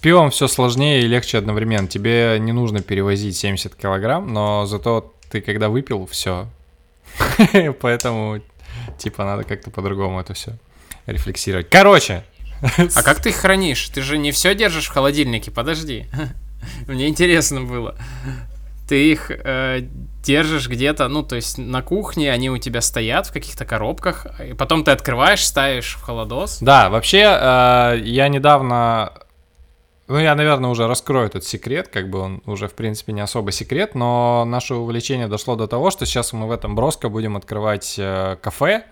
пивом все сложнее и легче одновременно. Тебе не нужно перевозить 70 килограмм, но зато ты когда выпил, все. Поэтому, типа, надо как-то по-другому это все рефлексировать. Короче. А как ты их хранишь? Ты же не все держишь в холодильнике, подожди. Мне интересно было. Ты их э, держишь где-то, ну, то есть на кухне, они у тебя стоят в каких-то коробках, и потом ты открываешь, ставишь в холодос. Да, вообще, э, я недавно ну, я, наверное, уже раскрою этот секрет, как бы он уже, в принципе, не особо секрет, но наше увлечение дошло до того, что сейчас мы в этом Броско будем открывать э, кафе,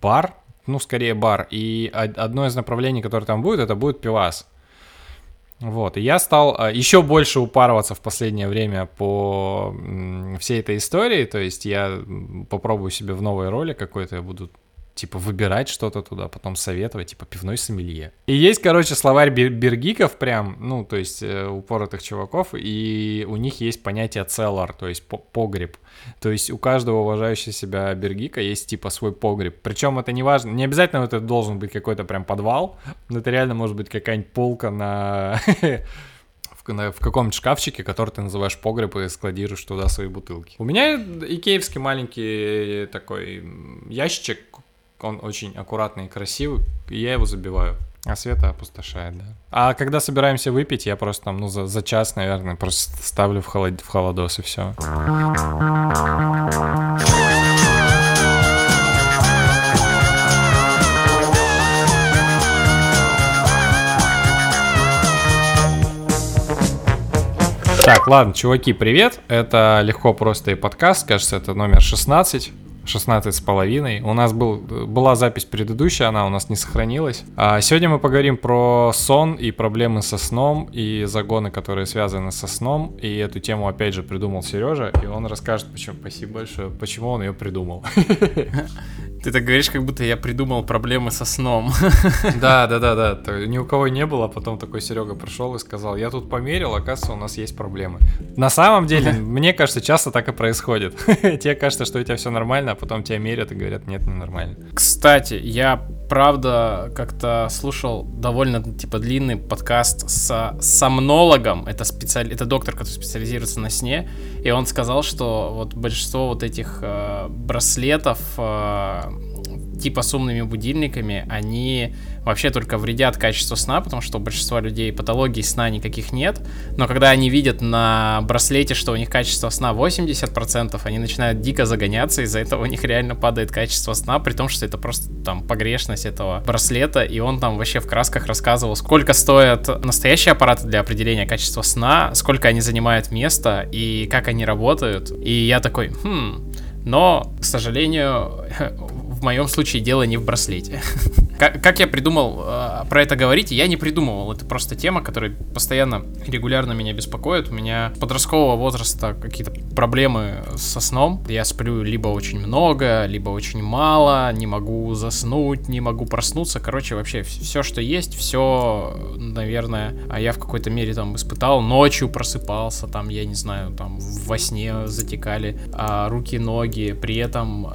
бар, ну, скорее бар, и одно из направлений, которое там будет, это будет пивас. Вот, и я стал э, еще больше упарываться в последнее время по всей этой истории, то есть я попробую себе в новой роли какой-то, я буду типа выбирать что-то туда, потом советовать, типа пивной сомелье. И есть, короче, словарь бергиков прям, ну, то есть э, упоротых чуваков, и у них есть понятие целлар, то есть погреб. То есть у каждого уважающего себя бергика есть типа свой погреб. Причем это не важно, не обязательно это должен быть какой-то прям подвал, но это реально может быть какая-нибудь полка на в каком-нибудь шкафчике, который ты называешь погреб и складируешь туда свои бутылки. У меня икеевский маленький такой ящичек, он очень аккуратный и красивый, и я его забиваю. А Света опустошает, да. А когда собираемся выпить, я просто там, ну, за, за час, наверное, просто ставлю в, холод, в холодос и все. Так, ладно, чуваки, привет. Это легко, просто и подкаст. Кажется, это номер 16. 16 с половиной. У нас был, была запись предыдущая, она у нас не сохранилась. А сегодня мы поговорим про сон и проблемы со сном и загоны, которые связаны со сном. И эту тему опять же придумал Сережа, и он расскажет, почему. Спасибо большое, почему он ее придумал. Ты так говоришь, как будто я придумал проблемы со сном. Да, да, да, да. Ни у кого не было, а потом такой Серега пришел и сказал: Я тут померил, оказывается, у нас есть проблемы. На самом деле, мне кажется, часто так и происходит. Тебе кажется, что у тебя все нормально, а потом тебя мерят и говорят, нет, не нормально. Кстати, я правда как-то слушал довольно типа длинный подкаст с сомнологом, это специаль... это доктор, который специализируется на сне, и он сказал, что вот большинство вот этих э, браслетов э, типа с умными будильниками, они вообще только вредят качеству сна, потому что у большинства людей патологий сна никаких нет, но когда они видят на браслете, что у них качество сна 80%, они начинают дико загоняться, из-за этого у них реально падает качество сна, при том, что это просто там погрешность этого браслета, и он там вообще в красках рассказывал, сколько стоят настоящие аппараты для определения качества сна, сколько они занимают места и как они работают, и я такой, хм, но, к сожалению, моем случае дело не в браслете. Как, я придумал э, про это говорить? Я не придумывал. Это просто тема, которая постоянно, регулярно меня беспокоит. У меня подросткового возраста какие-то проблемы со сном. Я сплю либо очень много, либо очень мало, не могу заснуть, не могу проснуться. Короче, вообще все, что есть, все, наверное, а я в какой-то мере там испытал. Ночью просыпался, там, я не знаю, там во сне затекали а, руки, ноги. При этом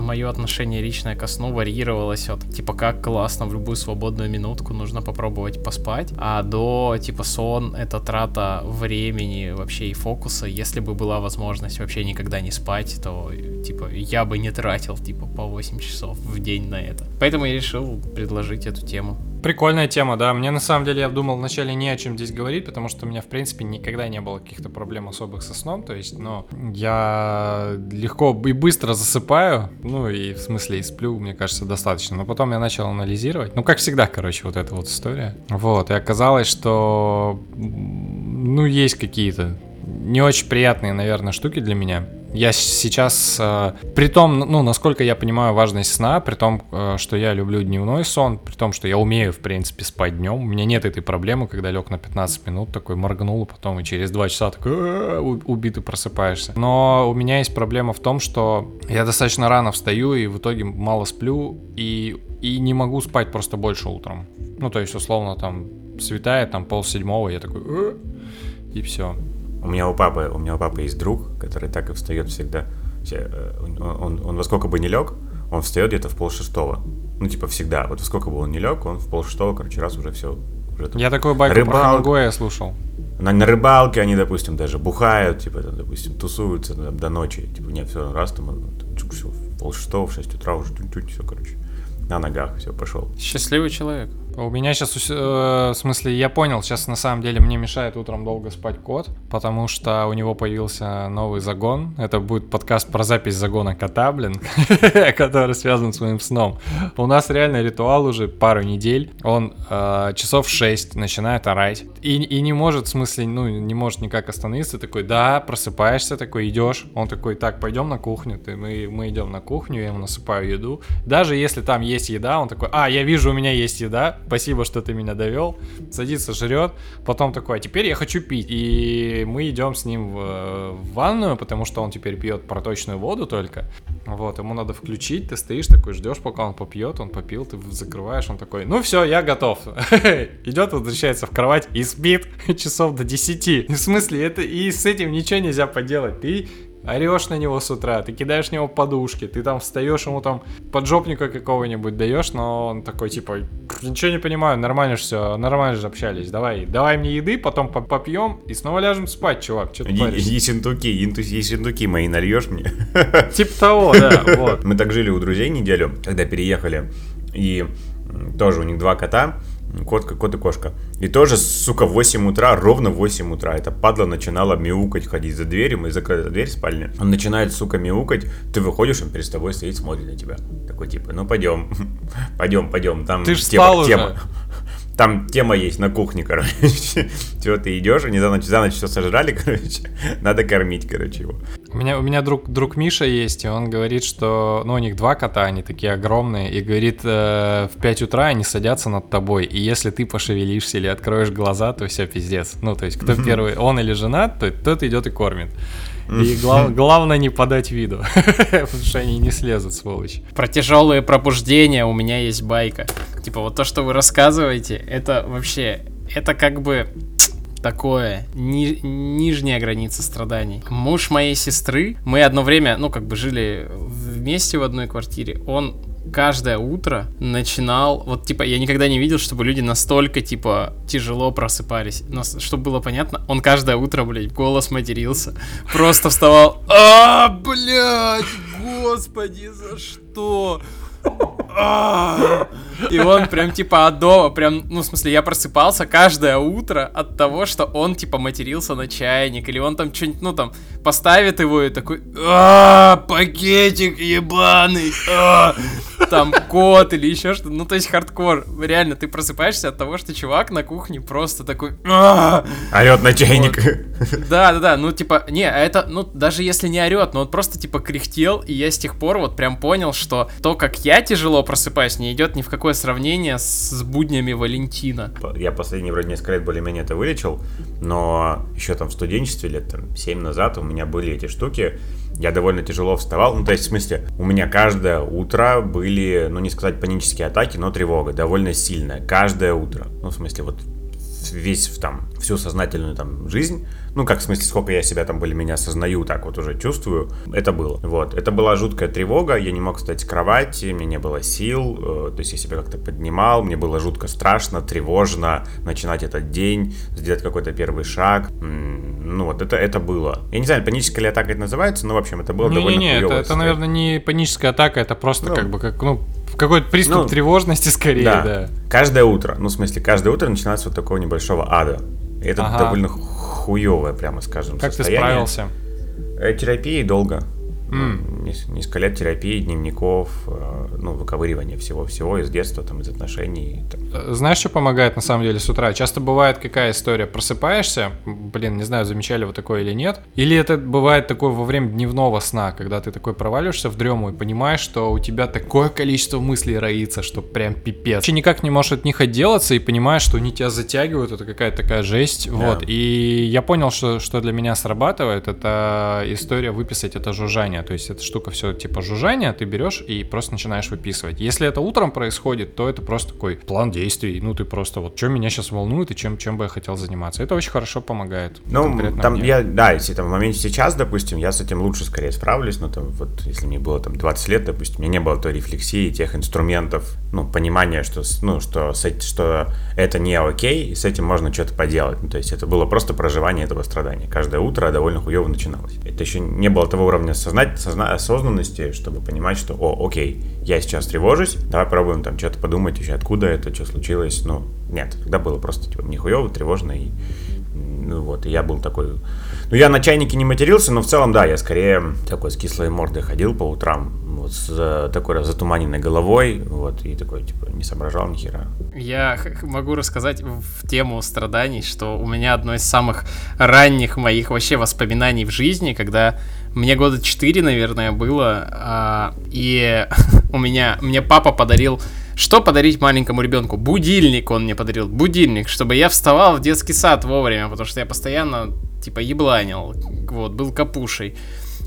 мое отношение личное ко сну варьировалось от типа как классно, в любую свободную минутку нужно попробовать поспать, а до, типа, сон — это трата времени вообще и фокуса. Если бы была возможность вообще никогда не спать, то, типа, я бы не тратил, типа, по 8 часов в день на это. Поэтому я решил предложить эту тему. Прикольная тема, да. Мне на самом деле я думал вначале не о чем здесь говорить, потому что у меня, в принципе, никогда не было каких-то проблем особых со сном. То есть, ну, я легко и быстро засыпаю. Ну, и в смысле и сплю, мне кажется, достаточно. Но потом я начал анализировать. Ну, как всегда, короче, вот эта вот история. Вот, и оказалось, что, ну, есть какие-то не очень приятные, наверное, штуки для меня. Я сейчас, э, при том, ну, насколько я понимаю важность сна, при том, э, что я люблю дневной сон, при том, что я умею, в принципе, спать днем, у меня нет этой проблемы, когда лег на 15 минут, такой моргнул, потом и через 2 часа такой «Э, убитый просыпаешься. Но у меня есть проблема в том, что я достаточно рано встаю и в итоге мало сплю, и, и не могу спать просто больше утром. Ну, то есть, условно, там, светает, там, пол седьмого, я такой «Э", и все. У меня у папы, у меня у папы есть друг, который так и встает всегда. Э, он, он, он во сколько бы не лег, он встает где-то в пол шестого. Ну, типа, всегда. Вот во сколько бы он не лег, он в пол шестого, короче, раз уже все, про Я такую байку про Рыбалка. Хемингуэя слушал. На, на рыбалке они, допустим, даже бухают, типа, там, допустим, тусуются там, до ночи. Типа, нет, все, раз там, там всё, в пол шестого, в шесть утра уже тюнь-тюнь, все, короче. На ногах, все, пошел. Счастливый человек. У меня сейчас, в смысле, я понял, сейчас на самом деле мне мешает утром долго спать кот, потому что у него появился новый загон. Это будет подкаст про запись загона кота, блин, который связан с моим сном. У нас реально ритуал уже пару недель. Он э, часов 6 начинает орать. И, и не может, в смысле, ну, не может никак остановиться. Такой, да, просыпаешься, такой, идешь. Он такой, так, пойдем на кухню. Ты, мы, мы идем на кухню, я ему насыпаю еду. Даже если там есть еда, он такой, а, я вижу, у меня есть еда, спасибо, что ты меня довел. Садится, жрет. Потом такой, а теперь я хочу пить. И мы идем с ним в, в ванную, потому что он теперь пьет проточную воду только. Вот, ему надо включить, ты стоишь такой, ждешь, пока он попьет, он попил, ты закрываешь, он такой, ну все, я готов. Идет, возвращается в кровать и спит часов до 10. В смысле, это и с этим ничего нельзя поделать. Ты орешь на него с утра, ты кидаешь на него подушки, ты там встаешь ему там поджопника какого-нибудь даешь, но он такой типа, ничего не понимаю, нормально же все, нормально же общались, давай, давай мне еды, потом по- попьем и снова ляжем спать, чувак, что ты инту- иди синдуки мои нальешь мне. Типа того, да, вот. Мы так жили у друзей неделю, когда переехали, и тоже у них два кота, кот, кот и кошка. И тоже, сука, в 8 утра, ровно в 8 утра, эта падла начинала мяукать, ходить за дверью, мы закрыли дверь в спальне. Он начинает, сука, мяукать, ты выходишь, он перед тобой стоит, смотрит на тебя. Такой, типа, ну пойдем, пойдем, пойдем, там Ты ж тема, спал уже. тема. Там тема есть на кухне, короче. Чего ты идешь, они за ночь, за ночь все сожрали, короче. Надо кормить, короче, его. У меня, у меня друг, друг Миша есть, и он говорит, что, ну, у них два кота, они такие огромные, и говорит, э, в 5 утра они садятся над тобой, и если ты пошевелишься или откроешь глаза, то все, пиздец. Ну, то есть, кто первый, он или жена, то тот идет и кормит. И глав- главное не подать виду, потому что они не слезут, сволочь. Про тяжелые пробуждения у меня есть байка. Типа вот то, что вы рассказываете, это вообще, это как бы такое, ни- нижняя граница страданий. Муж моей сестры, мы одно время, ну, как бы жили вместе в одной квартире, он каждое утро начинал, вот, типа, я никогда не видел, чтобы люди настолько, типа, тяжело просыпались. Но, чтобы было понятно, он каждое утро, блядь, голос матерился. Просто вставал, а, блядь, господи, за что? А!» И он прям типа от дома, прям, ну, в смысле, я просыпался каждое утро от того, что он типа матерился на чайник, или он там что-нибудь, ну, там, поставит его и такой, а пакетик ебаный, а!» Там кот или еще что-то, ну, то есть хардкор. Реально, ты просыпаешься от того, что чувак на кухне просто такой! Орет на чайник. Да, да, да, ну типа, не, а это, ну даже если не орет, но он просто типа кряхтел, и я с тех пор вот прям понял, что то, как я тяжело просыпаюсь, не идет ни в какое сравнение с, с буднями Валентина. Я последние вроде несколько лет более-менее это вылечил, но еще там в студенчестве лет там 7 назад у меня были эти штуки. Я довольно тяжело вставал. Ну, то есть, в смысле, у меня каждое утро были, ну, не сказать панические атаки, но тревога довольно сильная. Каждое утро. Ну, в смысле, вот весь там всю сознательную там жизнь, ну как в смысле сколько я себя там более-менее осознаю, так вот уже чувствую, это было. Вот, это была жуткая тревога, я не мог встать с кровати, мне не было сил, э, то есть я себя как-то поднимал, мне было жутко страшно, тревожно начинать этот день, сделать какой-то первый шаг, ну вот это это было. Я не знаю, паническая ли атака это называется, но в общем это было довольно Не-не-не, это, это, наверное, не паническая атака, это просто Ну. как бы, как, ну, какой-то приступ Ну, тревожности скорее, Да. да. Каждое утро, ну, в смысле, каждое утро начинается вот такого небольшого ада. И это Ага. довольно хуевое, прямо скажем, Как ты состояние. справился? Э, Терапией долго. М. Ну, нес- Несколько лет терапии, дневников, э, ну, выковыривания всего-всего из детства, там, из отношений. там. Э, Знаешь, что помогает на самом деле с утра? Часто бывает какая история? Просыпаешься, блин, не знаю, замечали вы такое или нет. Или это бывает такое во время дневного сна, когда ты такой проваливаешься в дрему и понимаешь, что у тебя такое количество мыслей роится, что прям пипец. Вообще никак не можешь от них отделаться и понимаешь, что они тебя затягивают, это какая-то такая жесть. Вот. И я понял, что, что для меня срабатывает, это история выписать это жужжание. То есть это штука все типа жужжание, ты берешь и просто начинаешь выписывать. Если это утром происходит, то это просто такой план действий. Ну, ты просто вот, что меня сейчас волнует и чем, чем бы я хотел заниматься. Это очень хорошо помогает. Ну, там мне. я, да, если там в моменте сейчас, допустим, я с этим лучше скорее справлюсь, но там вот, если мне было там 20 лет, допустим, у меня не было той рефлексии, тех инструментов, ну, понимания, что, ну, что, что это не окей, и с этим можно что-то поделать. Ну, то есть это было просто проживание этого страдания. Каждое утро довольно хуево начиналось. Это еще не было того уровня сознать, созна, осознанности, чтобы понимать, что, о, окей, я сейчас тревожусь, давай пробуем там что-то подумать еще, откуда это, что случилось. Ну, нет, тогда было просто типа мне хуево, тревожно, и ну вот, и я был такой... Ну, я на чайнике не матерился, но в целом, да, я скорее такой с кислой мордой ходил по утрам, вот с э, такой затуманенной головой, вот, и такой, типа, не соображал ни хера. Я могу рассказать в тему страданий, что у меня одно из самых ранних моих вообще воспоминаний в жизни, когда мне года 4, наверное, было, а, и у меня, мне папа подарил что подарить маленькому ребенку? Будильник он мне подарил. Будильник, чтобы я вставал в детский сад вовремя, потому что я постоянно, типа, ебланил. Вот, был капушей.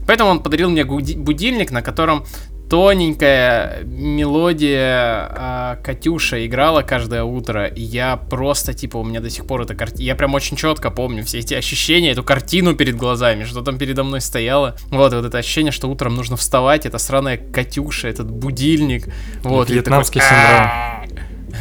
Поэтому он подарил мне будильник, на котором тоненькая мелодия а, Катюша играла каждое утро, и я просто, типа, у меня до сих пор эта картина, я прям очень четко помню все эти ощущения, эту картину перед глазами, что там передо мной стояло, вот, вот это ощущение, что утром нужно вставать, это сраная Катюша, этот будильник, вот. Вьетнамский синдром.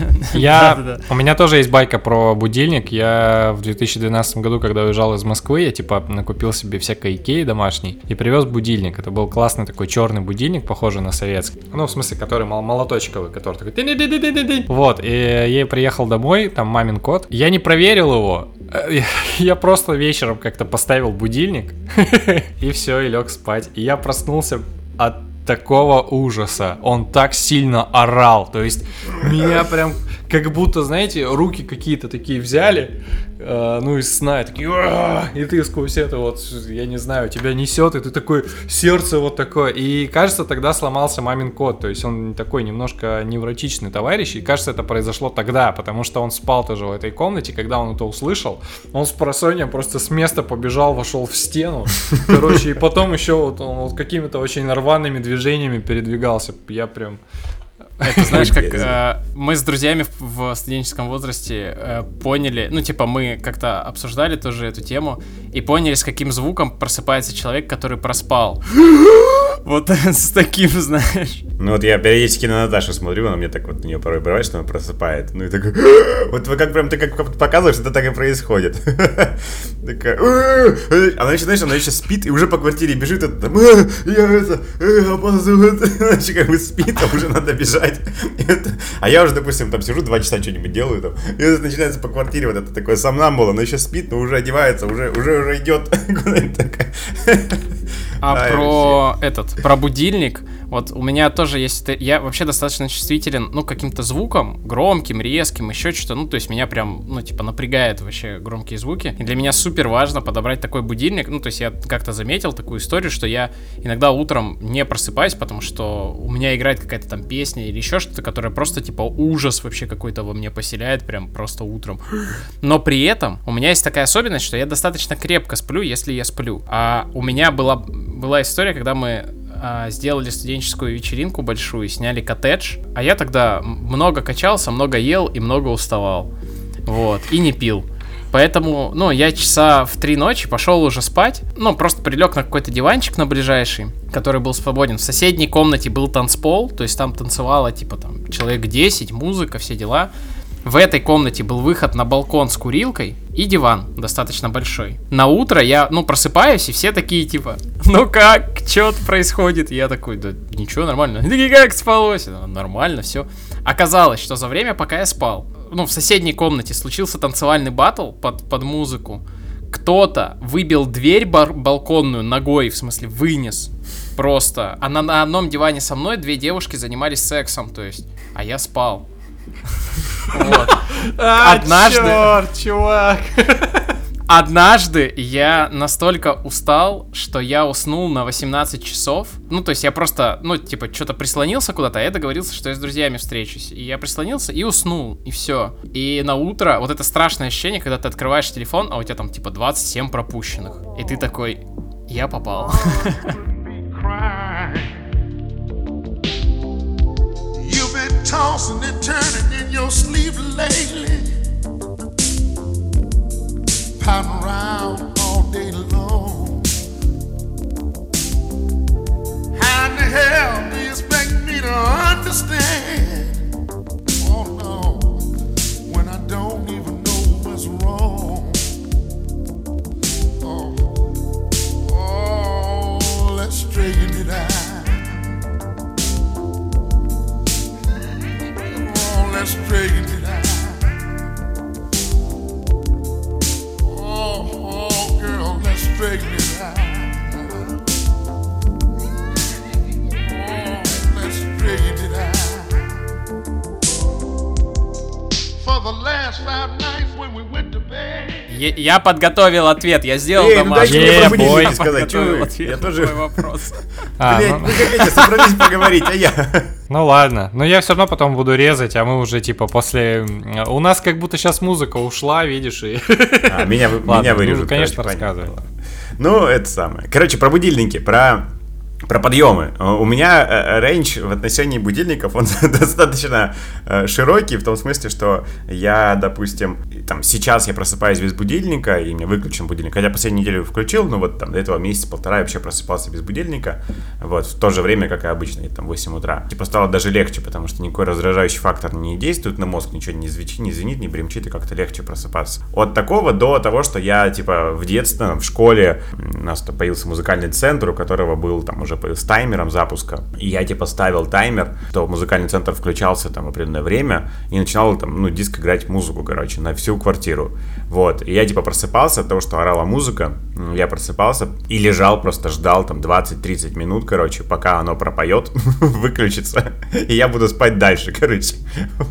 Я, у меня тоже есть байка про будильник. Я в 2012 году, когда уезжал из Москвы, я типа накупил себе всякой Икеи домашней и привез будильник. Это был классный такой черный будильник, похожий на советский. Ну, в смысле, который мол молоточковый, который такой... Вот, и я приехал домой, там мамин код. Я не проверил его, я просто вечером как-то поставил будильник и все, и лег спать. И я проснулся от такого ужаса. Он так сильно орал. То есть меня прям как будто, знаете, руки какие-то такие взяли, э, ну, из сна, и такие, и ты сквозь это вот, я не знаю, тебя несет, и ты такой, сердце вот такое. И кажется, тогда сломался мамин кот, то есть он такой немножко невротичный товарищ, и кажется, это произошло тогда, потому что он спал тоже в этой комнате, когда он это услышал, он с просонья просто с места побежал, вошел в стену, короче, и потом еще вот он вот какими-то очень рваными движениями передвигался, я прям это знаешь, как э, мы с друзьями в, студенческом возрасте э, поняли, ну, типа, мы как-то обсуждали тоже эту тему и поняли, с каким звуком просыпается человек, который проспал. Вот с таким, знаешь. Ну вот я периодически на Наташу смотрю, она мне так вот, у нее порой бывает, что она просыпает. Ну и так, вот вы как прям, ты как показываешь, это так и происходит. Такая, она еще, знаешь, она еще спит и уже по квартире бежит, это там, я это, опаздываю, она еще как бы спит, а уже надо бежать. А я уже, допустим, там сижу два часа что-нибудь делаю, там, и начинается по квартире вот это такое сомнамбула, она еще спит, но уже одевается, уже, уже, уже идет куда-нибудь такая. А про этот, про будильник, вот у меня тоже есть... Я вообще достаточно чувствителен, ну, каким-то звуком, громким, резким, еще что-то. Ну, то есть меня прям, ну, типа, напрягает вообще громкие звуки. И для меня супер важно подобрать такой будильник. Ну, то есть я как-то заметил такую историю, что я иногда утром не просыпаюсь, потому что у меня играет какая-то там песня или еще что-то, которое просто, типа, ужас вообще какой-то во мне поселяет прям просто утром. Но при этом у меня есть такая особенность, что я достаточно крепко сплю, если я сплю. А у меня была, была история, когда мы а, сделали студенческую вечеринку большую, сняли коттедж. А я тогда много качался, много ел и много уставал. Вот, и не пил. Поэтому, ну, я часа в три ночи пошел уже спать. Ну, просто прилег на какой-то диванчик на ближайший, который был свободен. В соседней комнате был танцпол, то есть там танцевало, типа, там, человек 10, музыка, все дела. В этой комнате был выход на балкон с курилкой и диван достаточно большой. На утро я, ну, просыпаюсь, и все такие, типа, ну как, что происходит? я такой, да ничего, нормально. Такие, как спалось? Нормально, все. Оказалось, что за время, пока я спал, ну, в соседней комнате случился танцевальный батл под, под музыку. Кто-то выбил дверь бар- балконную ногой, в смысле, вынес. Просто. А на одном диване со мной две девушки занимались сексом, то есть. А я спал. А, Однажды... Черт, чувак! Однажды я настолько устал, что я уснул на 18 часов. Ну, то есть я просто, ну, типа, что-то прислонился куда-то, а я договорился, что я с друзьями встречусь. И я прислонился и уснул, и все. И на утро вот это страшное ощущение, когда ты открываешь телефон, а у тебя там, типа, 27 пропущенных. И ты такой, я попал. tossing and turning in your sleep lately. Pouting around all day long. How in the hell do you expect me to understand? Oh no, when I don't even know what's wrong. Oh, oh, let's straighten it out. Let's straighten it out. Oh, oh, girl, let's straighten it out. Oh, let's it out. For the last five nights when we went to bed. Я, я подготовил ответ, я сделал Эй, ну домашний. бой. сказать, Подготовил ответ Я на тоже... твой вопрос. А, Блядь, ну, вы хотите собрались поговорить, а я... ну ладно. Но я все равно потом буду резать, а мы уже типа после... У нас как будто сейчас музыка ушла, видишь, и... А, меня, меня ну, вырежут. конечно, рассказывай. Ну, это самое. Короче, про будильники, про про подъемы. Э, У меня э, рейндж в отношении будильников, он достаточно э, широкий, в том смысле, что я, допустим, там, сейчас я просыпаюсь без будильника, и мне выключен будильник. Хотя последнюю неделю включил, но вот там до этого месяца-полтора я вообще просыпался без будильника, вот, в то же время, как и обычно, там 8 утра. Типа стало даже легче, потому что никакой раздражающий фактор не действует на мозг, ничего не звучит, не звенит, не бремчит, и как-то легче просыпаться. От такого до того, что я, типа, в детстве, в школе, у нас появился музыкальный центр, у которого был там уже с таймером запуска. И я типа ставил таймер, что музыкальный центр включался там определенное время и начинал там, ну, диск играть музыку, короче, на всю квартиру. Вот. И я типа просыпался от того, что орала музыка. Я просыпался и лежал, просто ждал там 20-30 минут, короче, пока оно пропоет, выключится. И я буду спать дальше, короче.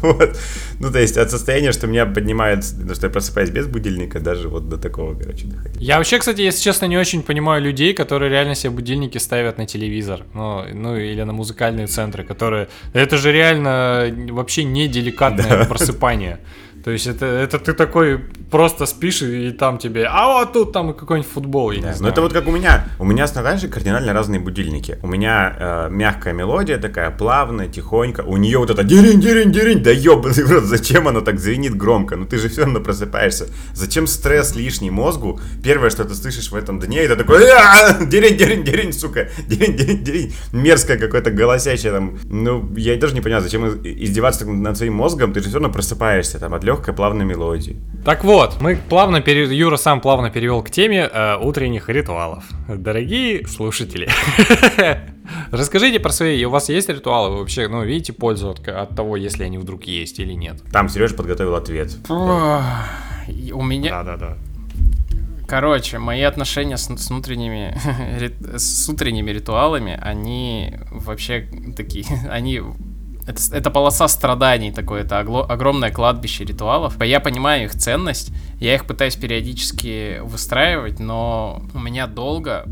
Вот. Ну, то есть от состояния, что меня поднимает, ну, что я просыпаюсь без будильника, даже вот до такого, короче, доходить. Я вообще, кстати, если честно, не очень понимаю людей, которые реально себе будильники ставят на телевизор, ну, ну или на музыкальные центры, которые... Это же реально вообще не деликатное просыпание. То есть это, это ты такой просто спишь и, и там тебе, а вот тут там какой-нибудь футбол, я не Да, Ну знаю. это вот как у меня. У меня с Наташей кардинально разные будильники. У меня э, мягкая мелодия такая, плавная, тихонько. У нее вот это дерень, дерень, дерень. Да ебаный в рот, зачем оно так звенит громко? Ну ты же все равно просыпаешься. Зачем стресс лишний мозгу? Первое, что ты слышишь в этом дне, это такой «А, дерень, дерень, дерень, сука. Дерень, дерень, дерень. Мерзкое какое-то голосящее там. Ну, я даже не понимаю, зачем издеваться над своим мозгом. Ты же все равно просыпаешься там от легкой плавной мелодии. Так вот, мы плавно пере... Юра сам плавно перевел к теме э, утренних ритуалов. Дорогие слушатели, расскажите про свои. У вас есть ритуалы? Вы вообще, ну, видите пользу от, от того, если они вдруг есть или нет? Там Сережа подготовил ответ. У меня, Да-да-да. короче, мои отношения с, с внутренними, с утренними ритуалами, они вообще такие, они это, это полоса страданий такое, это огло- огромное кладбище ритуалов. Я понимаю их ценность, я их пытаюсь периодически выстраивать, но у меня долго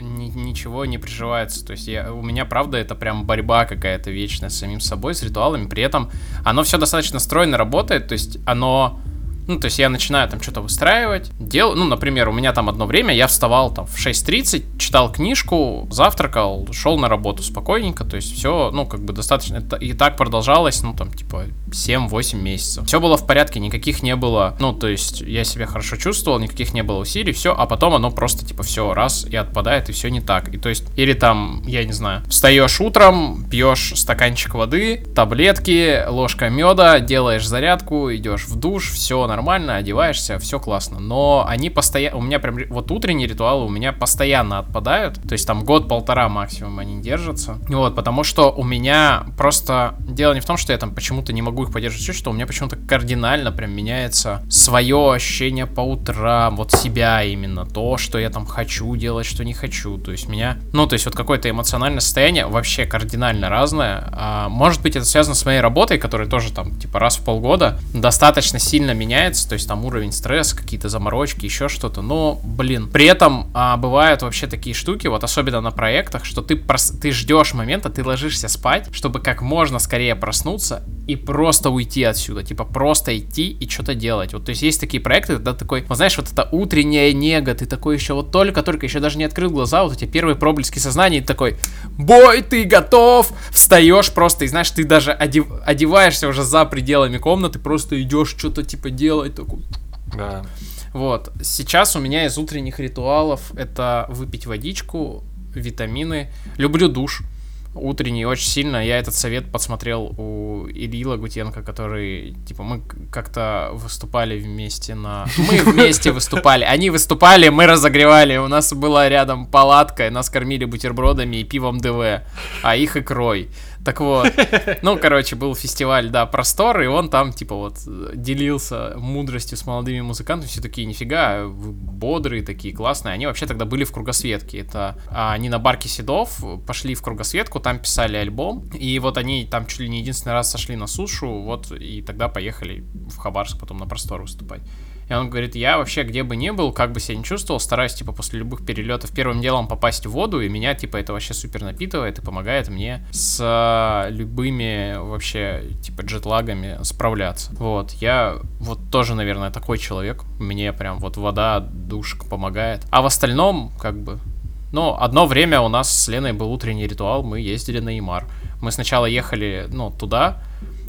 ни- ничего не приживается. То есть я, у меня, правда, это прям борьба какая-то вечная с самим собой, с ритуалами. При этом оно все достаточно стройно работает, то есть оно... Ну, то есть я начинаю там что-то выстраивать, делаю, ну, например, у меня там одно время я вставал там в 6.30, читал книжку, завтракал, шел на работу спокойненько, то есть все, ну, как бы достаточно, и так продолжалось, ну, там, типа, 7-8 месяцев. Все было в порядке, никаких не было, ну, то есть я себя хорошо чувствовал, никаких не было усилий, все, а потом оно просто, типа, все, раз, и отпадает, и все не так. И то есть, или там, я не знаю, встаешь утром, пьешь стаканчик воды, таблетки, ложка меда, делаешь зарядку, идешь в душ, все нормально, одеваешься, все классно. Но они постоянно, у меня прям, вот утренние ритуалы у меня постоянно отпадают, то есть там год-полтора максимум они держатся. Вот, потому что у меня просто, дело не в том, что я там почему-то не могу их поддерживать, всё, что у меня почему-то кардинально прям меняется свое ощущение по утрам, вот себя именно, то, что я там хочу делать, что не хочу, то есть меня, ну, то есть вот какое-то эмоциональное состояние вообще кардинально разное, А, может быть это связано с моей работой, которая тоже там типа раз в полгода достаточно сильно меняется, меняется, то есть там уровень стресса, какие-то заморочки, еще что-то, но, блин, при этом а, бывают вообще такие штуки, вот особенно на проектах, что ты, прос- ты ждешь момента, ты ложишься спать, чтобы как можно скорее проснуться и просто уйти отсюда, типа просто идти и что-то делать. Вот, то есть есть такие проекты, когда такой, вот знаешь, вот это утренняя нега, ты такой еще вот только-только еще даже не открыл глаза, вот эти первые проблески сознания, и такой, бой, ты готов, встаешь просто, и знаешь, ты даже одев- одеваешься уже за пределами комнаты, просто идешь что-то типа делать, такой, Да. вот. Сейчас у меня из утренних ритуалов это выпить водичку, витамины. Люблю душ. Утренний очень сильно. Я этот совет подсмотрел у Ильи Лагутенко, который, типа, мы как-то выступали вместе на... Мы вместе выступали. Они выступали, мы разогревали. У нас была рядом палатка, и нас кормили бутербродами и пивом ДВ, а их икрой. Так вот, ну, короче, был фестиваль, да, простор, и он там, типа, вот, делился мудростью с молодыми музыкантами, все такие, нифига, бодрые такие, классные. Они вообще тогда были в кругосветке. Это а, они на барке Седов пошли в кругосветку, там писали альбом, и вот они там чуть ли не единственный раз сошли на сушу, вот, и тогда поехали в Хабаровск потом на простор выступать. И он говорит, я вообще где бы ни был, как бы себя не чувствовал, стараюсь, типа, после любых перелетов первым делом попасть в воду, и меня, типа, это вообще супер напитывает и помогает мне с а, любыми вообще, типа, джетлагами справляться. Вот, я вот тоже, наверное, такой человек. Мне прям вот вода, душ помогает. А в остальном, как бы, ну, одно время у нас с Леной был утренний ритуал, мы ездили на Имар. Мы сначала ехали, ну, туда,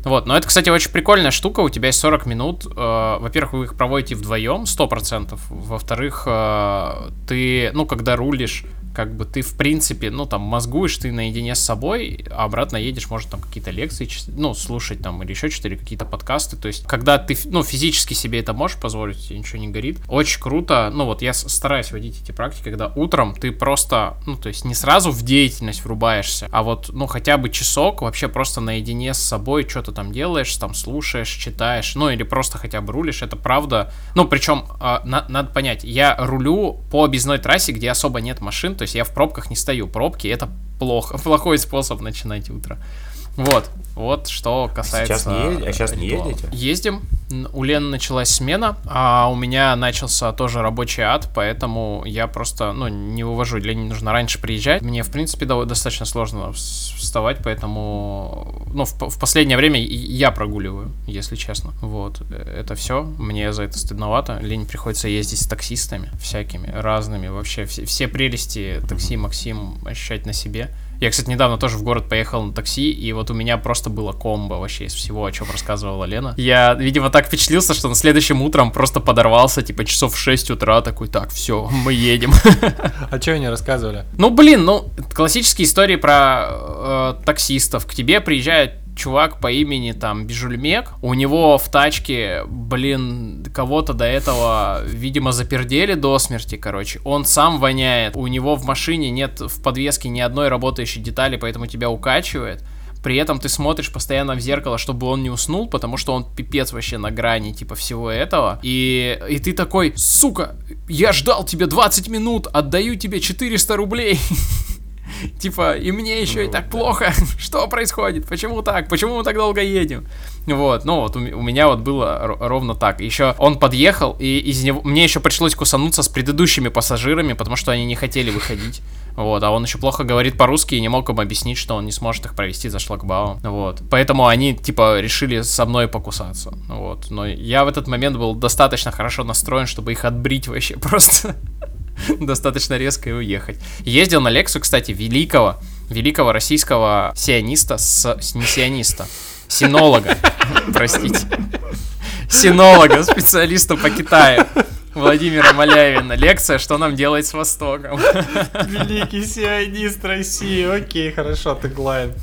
вот, но это, кстати, очень прикольная штука. У тебя есть 40 минут. Э, во-первых, вы их проводите вдвоем, 100%. Во-вторых, э, ты, ну, когда рулишь, как бы ты, в принципе, ну, там, мозгуешь ты наедине с собой, а обратно едешь, может, там, какие-то лекции, ну, слушать там, или еще что-то, или какие-то подкасты. То есть, когда ты, ну, физически себе это можешь позволить, тебе ничего не горит. Очень круто. Ну, вот я стараюсь водить эти практики, когда утром ты просто, ну, то есть, не сразу в деятельность врубаешься, а вот, ну, хотя бы часок вообще просто наедине с собой что-то там делаешь, там слушаешь, читаешь, ну, или просто хотя бы рулишь, это правда. Ну, причем, а, на- надо понять, я рулю по объездной трассе, где особо нет машин, то есть я в пробках не стою. Пробки это плохо, плохой способ начинать утро. Вот, вот что касается... Сейчас не ездите? А сейчас не ездите? Ездим. У Лены началась смена, а у меня начался тоже рабочий ад, поэтому я просто, ну, не вывожу. Лене нужно раньше приезжать. Мне, в принципе, достаточно сложно вс- вставать, поэтому, ну, в, в последнее время я прогуливаю, если честно. Вот, э, это все. Мне за это стыдновато. Лене приходится ездить с таксистами всякими, разными. Вообще все, все прелести такси Максим ощущать на себе. Я, кстати, недавно тоже в город поехал на такси, и вот у меня просто было комбо вообще из всего, о чем рассказывала Лена. Я, видимо, так впечатлился, что на следующим утром просто подорвался, типа, часов в 6 утра, такой, так, все, мы едем. А что они рассказывали? Ну, блин, ну, классические истории про э, таксистов. К тебе приезжает чувак по имени там Бижульмек, у него в тачке, блин, кого-то до этого, видимо, запердели до смерти, короче. Он сам воняет, у него в машине нет в подвеске ни одной работающей детали, поэтому тебя укачивает. При этом ты смотришь постоянно в зеркало, чтобы он не уснул, потому что он пипец вообще на грани, типа, всего этого. И, и ты такой, сука, я ждал тебе 20 минут, отдаю тебе 400 рублей. Типа, и мне еще и так плохо. Что происходит? Почему так? Почему мы так долго едем? Вот, ну вот у, у меня вот было ро- ровно так. Еще он подъехал, и из него мне еще пришлось кусануться с предыдущими пассажирами, потому что они не хотели выходить. Вот, а он еще плохо говорит по-русски и не мог им объяснить, что он не сможет их провести за шлагбаум. Вот. Поэтому они, типа, решили со мной покусаться. Вот. Но я в этот момент был достаточно хорошо настроен, чтобы их отбрить вообще просто достаточно резко и уехать. Ездил на Лексу, кстати, великого, великого российского сиониста с, с- не сиониста, синолога, простите, синолога, специалиста по Китаю. Владимира Маляевина. Лекция «Что нам делать с Востоком?» Великий сионист России. Окей, хорошо, ты глайн.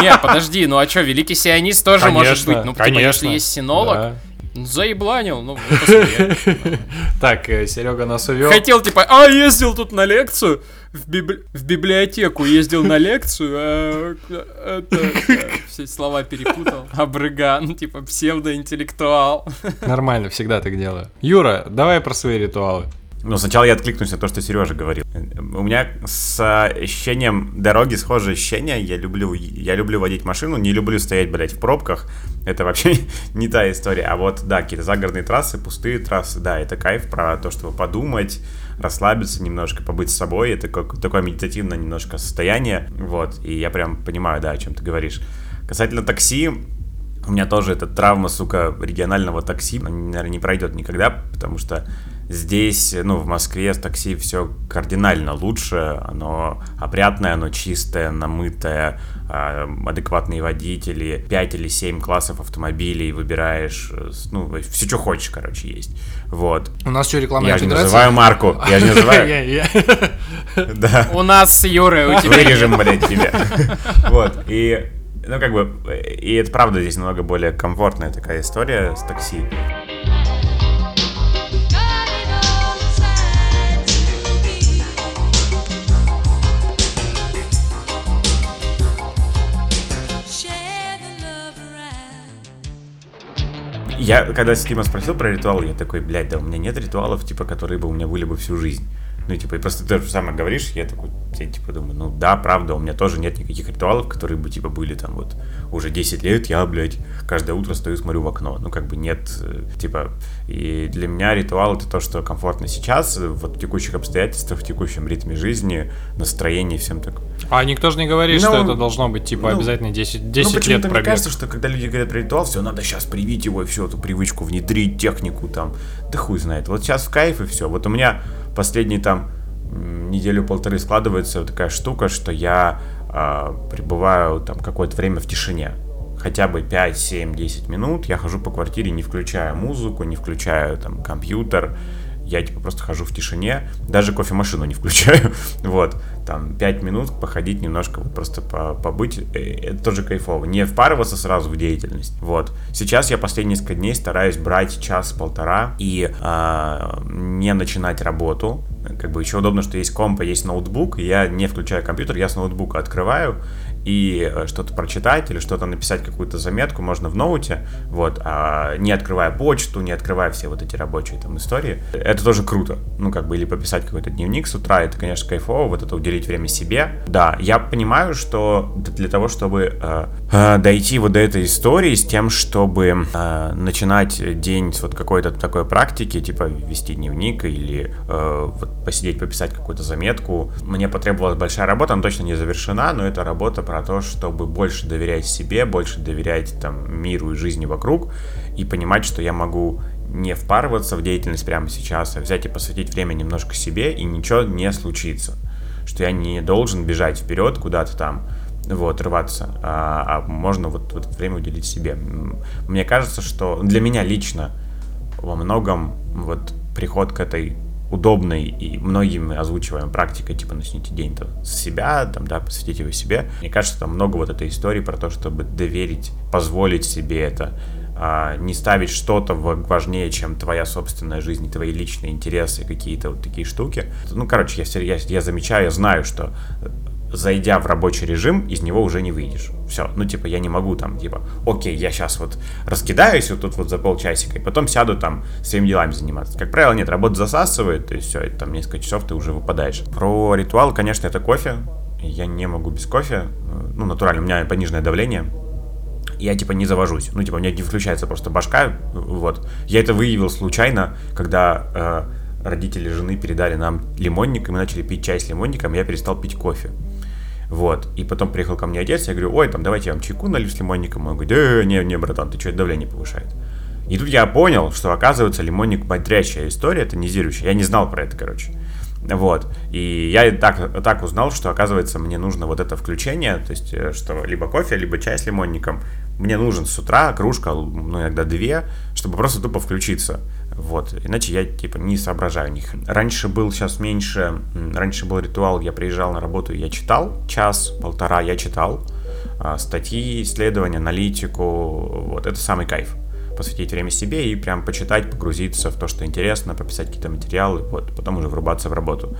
Не, подожди, ну а что, великий сионист тоже может быть. Ну, типа, если конечно. есть синолог, Да. Ну, заебланил, ну. Так, Серега нас увел. Хотел, типа, а, ездил тут на лекцию, в, библи- в библиотеку ездил на лекцию, а, это, э, все слова перепутал. Абрыган, типа, псевдоинтеллектуал. Нормально, всегда так делаю. Юра, давай про свои ритуалы. Но сначала я откликнусь на то, что Сережа говорил. У меня с ощущением дороги схожее ощущение. Я люблю, я люблю водить машину, не люблю стоять, блядь, в пробках. Это вообще не та история. А вот, да, какие-то загородные трассы, пустые трассы, да, это кайф про то, чтобы подумать, расслабиться немножко, побыть с собой. Это как, такое медитативное немножко состояние. Вот, и я прям понимаю, да, о чем ты говоришь. Касательно такси, у меня тоже эта травма, сука, регионального такси, наверное, не пройдет никогда, потому что Здесь, ну, в Москве с такси все кардинально лучше. Оно опрятное, оно чистое, намытое, а, адекватные водители, 5 или 7 классов автомобилей выбираешь, ну, все, что хочешь, короче, есть. Вот. У нас что, рекламная Я не называю марку, я не называю... Да. У нас с Юрой, у тебя... Вырежем, блядь, тебя. Вот, и ну, как бы, и это правда здесь намного более комфортная такая история с такси. Я, когда Стима спросил про ритуал, я такой, блядь, да у меня нет ритуалов, типа, которые бы у меня были бы всю жизнь. Ну, типа, и просто ты же самое говоришь, я такой, я, типа, думаю, ну да, правда, у меня тоже нет никаких ритуалов, которые бы, типа, были там вот уже 10 лет, я, блядь, каждое утро стою, смотрю в окно. Ну, как бы нет, э, типа, и для меня ритуал это то, что комфортно сейчас, вот в текущих обстоятельствах, в текущем ритме жизни, настроении, всем так. А никто же не говорит, ну, что это должно быть, типа, ну, обязательно 10, 10 ну, лет пробег. мне кажется, что когда люди говорят про ритуал, все, надо сейчас привить его и всю эту привычку, внедрить технику там, да хуй знает. Вот сейчас в кайф и все. Вот у меня последний там неделю-полторы складывается вот такая штука, что я э, пребываю там какое-то время в тишине. Хотя бы 5, 7, 10 минут я хожу по квартире, не включая музыку, не включая там компьютер, я типа просто хожу в тишине, даже кофемашину не включаю, вот, там 5 минут походить немножко, просто по побыть, э, это тоже кайфово, не впарываться сразу в деятельность, вот. Сейчас я последние несколько дней стараюсь брать час-полтора и э, не начинать работу, как бы еще удобно, что есть комп, есть ноутбук, я не включаю компьютер, я с ноутбука открываю, и э, что-то прочитать или что-то написать, какую-то заметку можно в ноуте, вот, а не открывая почту, не открывая все вот эти рабочие там истории. Это тоже круто. Ну, как бы, или пописать какой-то дневник с утра, это, конечно, кайфово, вот это уделить время себе. Да, я понимаю, что для того, чтобы э, э, дойти вот до этой истории с тем, чтобы э, начинать день с вот какой-то такой практики, типа вести дневник или э, вот посидеть, пописать какую-то заметку, мне потребовалась большая работа, она точно не завершена, но это работа про то, чтобы больше доверять себе, больше доверять там миру и жизни вокруг и понимать, что я могу не впарываться в деятельность прямо сейчас, а взять и посвятить время немножко себе, и ничего не случится. Что я не должен бежать вперед куда-то там, вот, рваться, а, а можно вот, вот время уделить себе. Мне кажется, что для меня лично во многом вот приход к этой удобной и многими озвучиваемой практикой, типа начните день-то с себя, там, да, посвятите его себе. Мне кажется, там много вот этой истории про то, чтобы доверить, позволить себе это, а, не ставить что-то важнее, чем твоя собственная жизнь, твои личные интересы, какие-то вот такие штуки. Ну, короче, я, я, я замечаю, я знаю, что зайдя в рабочий режим, из него уже не выйдешь. Все, ну, типа, я не могу там, типа, окей, я сейчас вот раскидаюсь вот тут вот за полчасика, и потом сяду там своими делами заниматься. Как правило, нет, работа засасывает, есть все, это там несколько часов ты уже выпадаешь. Про ритуал, конечно, это кофе. Я не могу без кофе. Ну, натурально, у меня пониженное давление. Я, типа, не завожусь. Ну, типа, у меня не включается просто башка. Вот. Я это выявил случайно, когда э, родители жены передали нам лимонник, и мы начали пить чай с лимонником, я перестал пить кофе. Вот. И потом приехал ко мне отец, я говорю, ой, там, давайте я вам чайку налью с лимонником. Он говорит, э, не, не, братан, ты что, это давление повышает. И тут я понял, что, оказывается, лимонник бодрящая история, тонизирующая. Я не знал про это, короче. Вот. И я так, так узнал, что, оказывается, мне нужно вот это включение, то есть, э, что либо кофе, либо чай с лимонником. Мне нужен с утра кружка, ну, иногда две, чтобы просто тупо включиться. Вот, иначе я, типа, не соображаю них. Раньше был, сейчас меньше, раньше был ритуал, я приезжал на работу, я читал, час-полтора я читал, а, статьи, исследования, аналитику, вот, это самый кайф. Посвятить время себе и прям почитать, погрузиться в то, что интересно, пописать какие-то материалы, вот, потом уже врубаться в работу.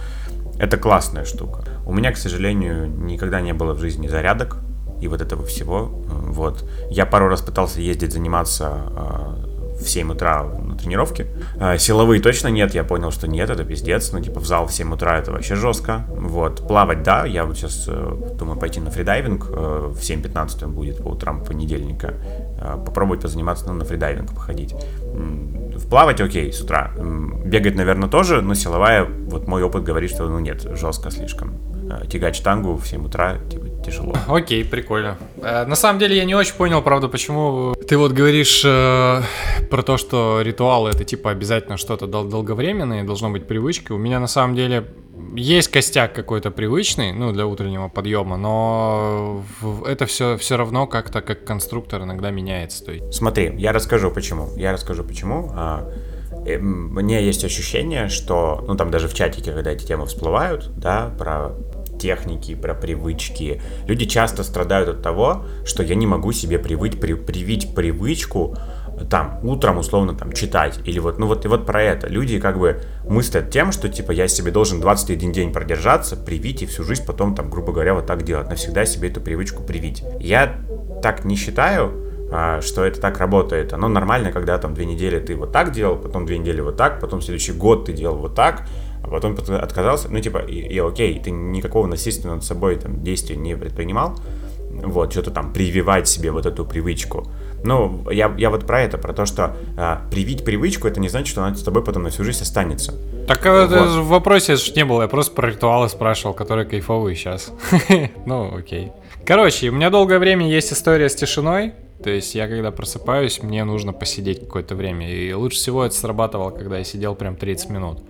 Это классная штука. У меня, к сожалению, никогда не было в жизни зарядок и вот этого всего. Вот. Я пару раз пытался ездить заниматься а, в 7 утра на тренировке. А, силовые точно нет, я понял, что нет, это пиздец. Ну, типа, в зал в 7 утра это вообще жестко. Вот, плавать, да, я вот сейчас э, думаю пойти на фридайвинг, э, в 7.15 он будет по утрам понедельника. Э, попробовать позаниматься, ну, на фридайвинг походить. Плавать окей с утра. Бегать, наверное, тоже, но силовая, вот мой опыт говорит, что, ну, нет, жестко слишком. Тягать штангу в 7 утра, типа, тяжело. Окей, прикольно. Э, на самом деле я не очень понял, правда, почему ты вот говоришь э, про то, что ритуалы это типа обязательно что-то дол- долговременное, должно быть привычкой. У меня на самом деле есть костяк какой-то привычный, ну, для утреннего подъема, но это все, все равно как-то как конструктор иногда меняется. То есть. Смотри, я расскажу почему. Я расскажу почему. А, э, мне есть ощущение, что, ну там даже в чатике, когда эти темы всплывают, да, про техники, про привычки. Люди часто страдают от того, что я не могу себе привыть, при, привить привычку там утром условно там читать или вот ну вот и вот про это. Люди как бы мыслят тем что типа я себе должен 21 день продержаться привить и всю жизнь потом там грубо говоря вот так делать навсегда себе эту привычку привить. Я так не считаю а, что это так работает. Оно нормально когда там две недели ты вот так делал потом две недели вот так потом следующий год ты делал вот так а потом отказался, ну, типа, и, и окей, ты никакого насильственного над собой там действия не предпринимал, вот, что-то там прививать себе вот эту привычку. Ну, я, я вот про это, про то, что а, привить привычку, это не значит, что она с тобой потом на всю жизнь останется. Так вот. в вопросе же не было, я просто про ритуалы спрашивал, которые кайфовые сейчас. ну, окей. Короче, у меня долгое время есть история с тишиной, то есть я когда просыпаюсь, мне нужно посидеть какое-то время. И лучше всего это срабатывало, когда я сидел прям 30 минут.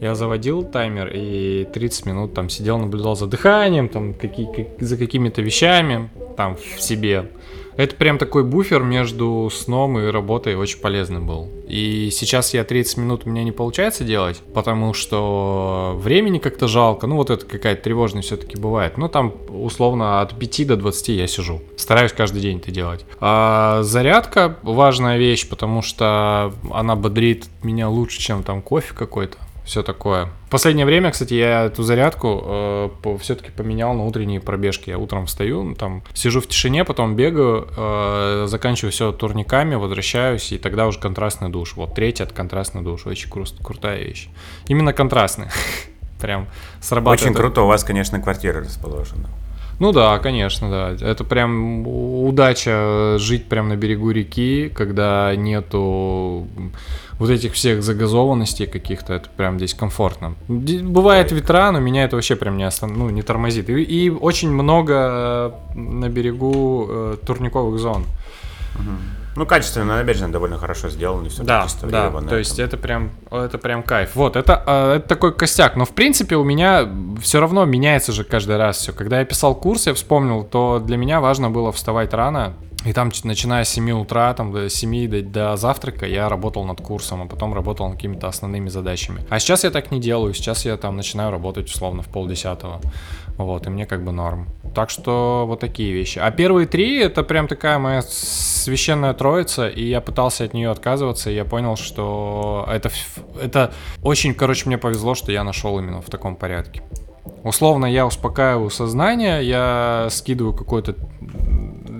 Я заводил таймер и 30 минут там сидел, наблюдал за дыханием, там какие, как, за какими-то вещами там в себе. Это прям такой буфер между сном и работой очень полезный был. И сейчас я 30 минут у меня не получается делать, потому что времени как-то жалко. Ну вот это какая-то тревожность все-таки бывает. Ну там условно от 5 до 20 я сижу. Стараюсь каждый день это делать. А зарядка важная вещь, потому что она бодрит меня лучше, чем там кофе какой-то все такое. В последнее время, кстати, я эту зарядку э, все-таки поменял на утренние пробежки. Я утром встаю, там сижу в тишине, потом бегаю, э, заканчиваю все турниками, возвращаюсь, и тогда уже контрастный душ. Вот третий от контрастный душ. Очень кру- крутая вещь. Именно контрастный. Прям срабатывает. Очень круто у вас, конечно, квартира расположена. Ну да, конечно, да. Это прям удача жить прям на берегу реки, когда нету вот этих всех загазованностей каких-то, это прям здесь комфортно. Бывает ветра, но меня это вообще прям не, остан... ну, не тормозит. И, и очень много э, на берегу э, турниковых зон. Угу. Ну, качественно набережная довольно хорошо сделана, все да, да, то есть это прям, это прям кайф. Вот, это, э, это такой костяк, но в принципе у меня все равно меняется же каждый раз все. Когда я писал курс, я вспомнил, то для меня важно было вставать рано, и там, начиная с 7 утра, там, до 7 до, до завтрака, я работал над курсом, а потом работал над какими-то основными задачами. А сейчас я так не делаю. Сейчас я там начинаю работать условно в полдесятого. Вот, и мне как бы норм. Так что вот такие вещи. А первые три это прям такая моя священная троица, и я пытался от нее отказываться, и я понял, что это, это очень, короче, мне повезло, что я нашел именно в таком порядке. Условно я успокаиваю сознание, я скидываю какое-то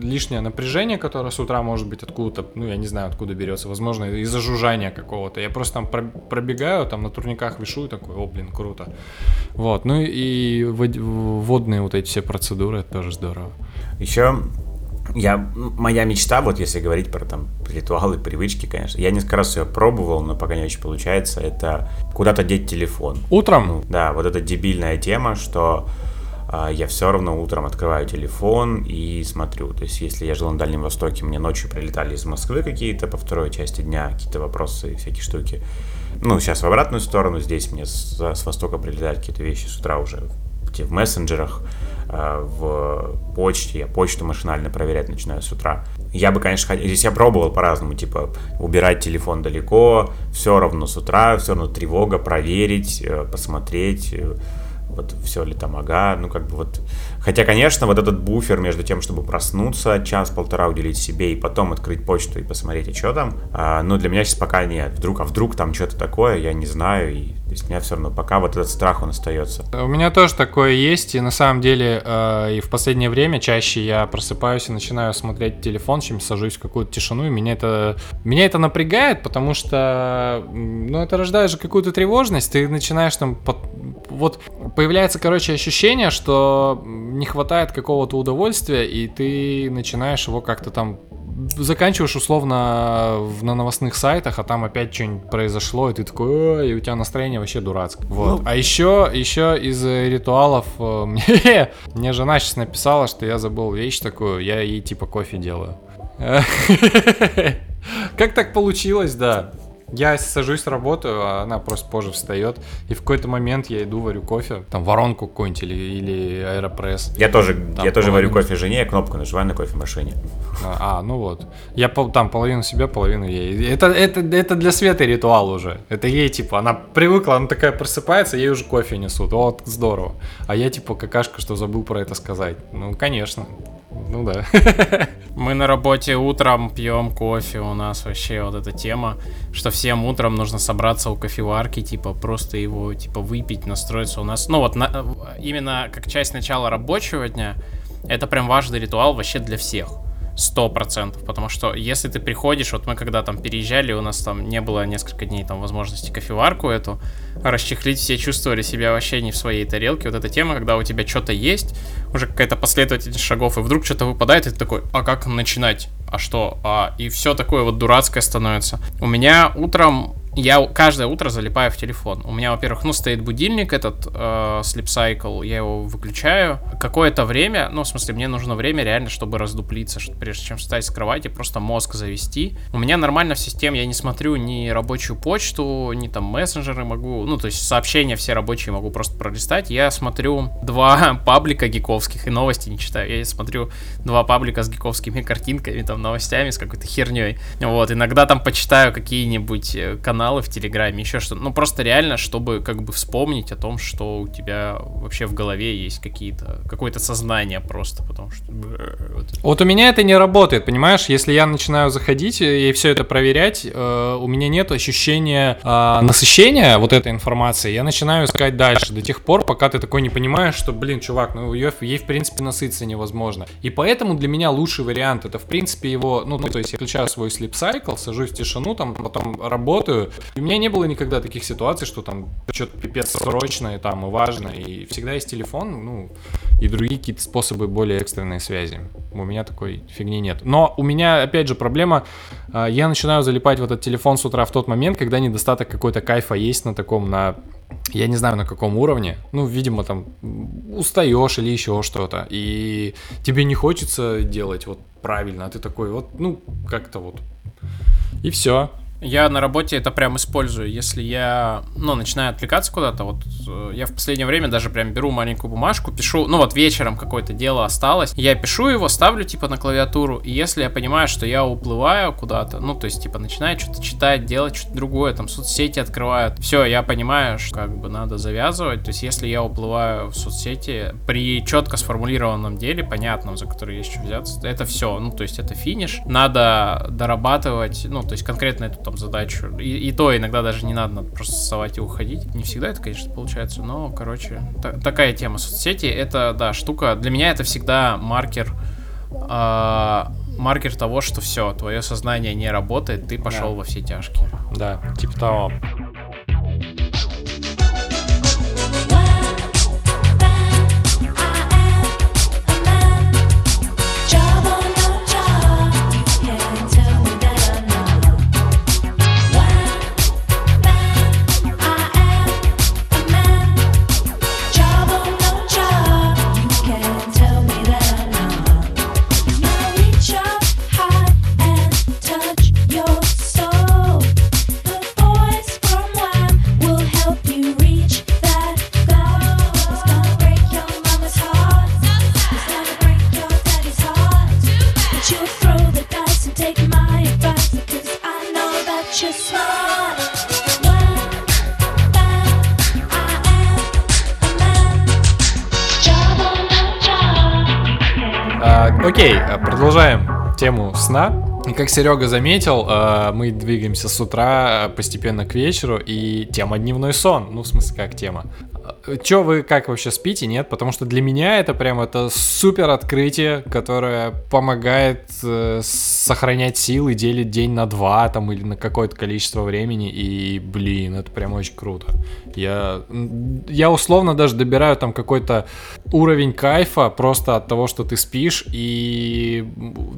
лишнее напряжение, которое с утра может быть откуда-то, ну, я не знаю, откуда берется, возможно, из-за жужжания какого-то. Я просто там пробегаю, там на турниках вишу и такой, о, блин, круто. Вот, ну и водные вот эти все процедуры, это тоже здорово. Еще я, моя мечта, вот если говорить про там ритуалы, привычки, конечно, я несколько раз ее пробовал, но пока не очень получается, это куда-то деть телефон. Утром? Ну, да, вот эта дебильная тема, что я все равно утром открываю телефон и смотрю. То есть, если я жил на Дальнем Востоке, мне ночью прилетали из Москвы какие-то по второй части дня, какие-то вопросы всякие штуки. Ну, сейчас в обратную сторону, здесь мне с, с Востока прилетают какие-то вещи с утра уже в мессенджерах, а, в почте. Я почту машинально проверять начинаю с утра. Я бы, конечно, хотел... Здесь я пробовал по-разному, типа, убирать телефон далеко, все равно с утра, все равно тревога, проверить, э, посмотреть, э, вот все ли там ага, ну как бы вот... Хотя, конечно, вот этот буфер между тем, чтобы проснуться, час-полтора уделить себе и потом открыть почту и посмотреть, а что там, а, ну для меня сейчас пока нет. Вдруг, а вдруг там что-то такое, я не знаю, и то есть у меня все равно пока вот этот страх, он остается. У меня тоже такое есть, и на самом деле э, и в последнее время чаще я просыпаюсь и начинаю смотреть телефон, чем сажусь в какую-то тишину, и меня это, меня это напрягает, потому что, ну, это рождает же какую-то тревожность, ты начинаешь там, вот появляется, короче, ощущение, что не хватает какого-то удовольствия, и ты начинаешь его как-то там заканчиваешь условно на новостных сайтах, а там опять что-нибудь произошло, и ты такой, Ой", и у тебя настроение вообще дурацкое. Вот. А еще, еще из э, ритуалов э, мне, мне жена сейчас написала, что я забыл вещь такую, я ей типа кофе делаю. Как так получилось, да? Я сажусь, работаю, а она просто позже встает. И в какой-то момент я иду, варю кофе, там воронку какую-нибудь или, или аэропресс. Я тоже, Там я тоже варю кофе жене, я кнопку нажимаю на кофемашине. А, а, ну вот. Я там половину себя, половину ей. Это, это, это для Светы ритуал уже. Это ей, типа, она привыкла, она такая просыпается, ей уже кофе несут. Вот, здорово. А я, типа, какашка, что забыл про это сказать. Ну, конечно. Ну да. Мы на работе утром пьем кофе, у нас вообще вот эта тема, что всем утром нужно собраться у кофеварки, типа просто его типа выпить, настроиться у нас. Ну вот на- именно как часть начала рабочего дня, это прям важный ритуал вообще для всех. Сто процентов, потому что если ты приходишь, вот мы когда там переезжали, у нас там не было несколько дней там возможности кофеварку эту расчехлить, все чувствовали себя вообще не в своей тарелке. Вот эта тема, когда у тебя что-то есть, уже какая-то последовательность шагов, и вдруг что-то выпадает, и ты такой, а как начинать? А что? А, и все такое вот дурацкое становится. У меня утром я каждое утро залипаю в телефон. У меня, во-первых, ну, стоит будильник этот, э, Sleep Cycle, я его выключаю. Какое-то время, ну, в смысле, мне нужно время реально, чтобы раздуплиться, что, прежде чем встать с кровати, просто мозг завести. У меня нормально в системе, я не смотрю ни рабочую почту, ни там мессенджеры могу, ну, то есть сообщения все рабочие могу просто пролистать. Я смотрю два паблика гиковских и новости не читаю. Я смотрю два паблика с гиковскими картинками, там, новостями, с какой-то херней. Вот, иногда там почитаю какие-нибудь э, каналы в Телеграме, еще что-то. Ну, просто реально, чтобы как бы вспомнить о том, что у тебя вообще в голове есть какие-то, какое-то сознание просто, потому что... Вот у меня это не работает, понимаешь? Если я начинаю заходить и все это проверять, э, у меня нет ощущения э, насыщения вот этой информации. Я начинаю искать дальше до тех пор, пока ты такой не понимаешь, что, блин, чувак, ну ее, ей в принципе насытиться невозможно. И поэтому для меня лучший вариант это в принципе его, ну, ну, то есть я включаю свой sleep cycle, сажусь в тишину, там потом работаю. И у меня не было никогда таких ситуаций, что там что-то пипец срочное там и важно. И всегда есть телефон, ну, и другие какие-то способы более экстренной связи. У меня такой фигни нет. Но у меня, опять же, проблема, а, я начинаю залипать в этот телефон с утра в тот момент, когда недостаток какой-то кайфа есть на таком, на я не знаю на каком уровне, ну, видимо, там устаешь или еще что-то, и тебе не хочется делать вот правильно, а ты такой вот, ну, как-то вот, и все. Я на работе это прям использую. Если я, ну, начинаю отвлекаться куда-то, вот э, я в последнее время даже прям беру маленькую бумажку, пишу, ну вот вечером какое-то дело осталось, я пишу его, ставлю типа на клавиатуру, и если я понимаю, что я уплываю куда-то, ну, то есть типа начинаю что-то читать, делать что-то другое, там соцсети открывают, все, я понимаю, что как бы надо завязывать, то есть если я уплываю в соцсети при четко сформулированном деле, понятном, за который есть что взяться, это все, ну, то есть это финиш, надо дорабатывать, ну, то есть конкретно эту там задачу, и, и то иногда даже не надо, надо просто вставать и уходить, не всегда это, конечно, получается, но, короче, та- такая тема соцсети, это, да, штука, для меня это всегда маркер, а, маркер того, что все, твое сознание не работает, ты пошел Да. во все тяжкие. Да, типа того. Окей, э, продолжаем тему сна. И как Серега заметил, э, мы двигаемся с утра э, постепенно к вечеру, и тема дневной сон. Ну, в смысле, как тема? Че вы как вообще спите, нет? Потому что для меня это прям это супер открытие, которое помогает э, сохранять силы, делить день на два там или на какое-то количество времени. И, блин, это прям очень круто. Я, я условно даже добираю там какой-то уровень кайфа просто от того, что ты спишь, и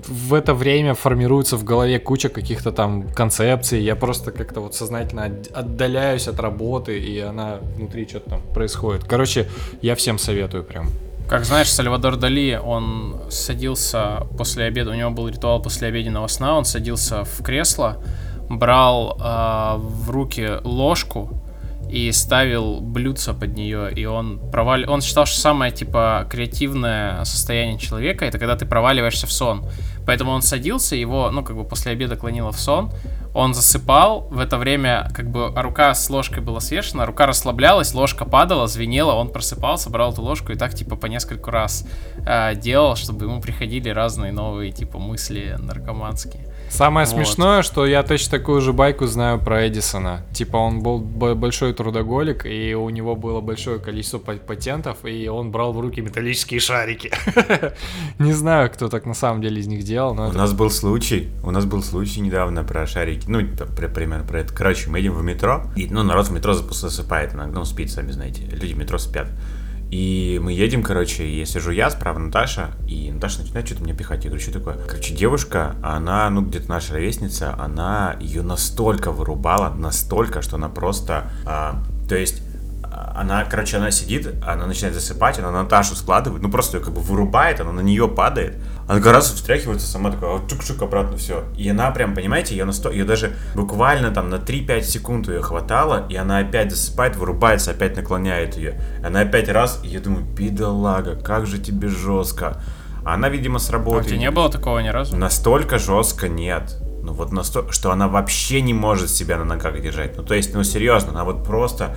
в это время формируется в голове куча каких-то там концепций. Я просто как-то вот сознательно от- отдаляюсь от работы, и она внутри что-то там происходит. Короче, я всем советую прям. Как знаешь, Сальвадор Дали, он садился после обеда, у него был ритуал после обеденного сна, он садился в кресло, брал а, в руки ложку и ставил блюдце под нее, и он провали... Он считал, что самое, типа, креативное состояние человека — это когда ты проваливаешься в сон. Поэтому он садился, его, ну, как бы после обеда клонило в сон, он засыпал, в это время как бы рука с ложкой была свешена, рука расслаблялась, ложка падала, звенела, он просыпался, брал эту ложку и так типа по несколько раз э, делал, чтобы ему приходили разные новые типа мысли наркоманские. Самое Вот. смешное, что я точно такую же байку знаю про Эдисона. Типа он был большой трудоголик, и у него было большое количество па- патентов, и он брал в руки металлические шарики. Не знаю, кто так на самом деле из них делал, но У это... нас был случай, у нас был случай недавно про шарики, ну, при- примерно про это. Короче, мы едем в метро, и, ну, народ в метро засыпает иногда, ну, спит, сами знаете, люди в метро спят. И мы едем, короче, и сижу я, справа Наташа, и Наташа начинает что-то мне пихать. Я говорю, что такое? Короче, девушка, она, ну, где-то наша ровесница, она ее настолько вырубала, настолько, что она просто, а, то есть, а, она, короче, она сидит, она начинает засыпать, она Наташу складывает, ну просто ее как бы вырубает, она на нее падает. Она раз встряхивается сама такая, чук-чук обратно все. И она прям, понимаете, ее насто... ее даже буквально там на 3-5 секунд ее хватало, и она опять засыпает, вырубается, опять наклоняет ее. Она опять раз, и я думаю, бедолага, как же тебе жестко. А она, видимо, А у сработает. тебя не было такого ни разу? Настолько жестко нет. Ну вот настолько, что она вообще не может себя на ногах держать. Ну то есть, ну серьезно, она вот просто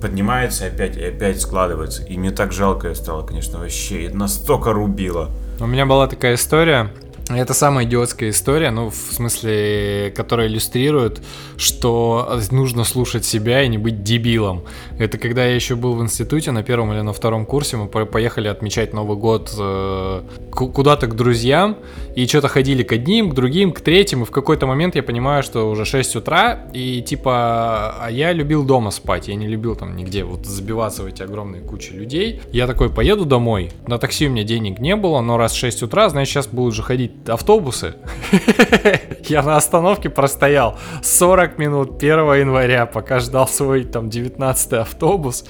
поднимается опять, и опять складывается. И мне так жалко ее стало, конечно, вообще. И настолько рубило. У меня была такая история. Это самая идиотская история, ну, в смысле, которая иллюстрирует, что нужно слушать себя и не быть дебилом. Это когда я еще был в институте на первом или на втором курсе, мы по- поехали отмечать Новый год э, ку- куда-то к друзьям, и что-то ходили к одним, к другим, к третьим, и в какой-то момент я понимаю, что уже 6 утра, и типа, а я любил дома спать, я не любил там нигде вот забиваться в эти огромные кучи людей. Я такой, поеду домой, на такси у меня денег не было, но раз 6 утра, значит, сейчас будут же ходить автобусы. Я на остановке простоял 40 минут 1 января, пока ждал свой там 19 автобус.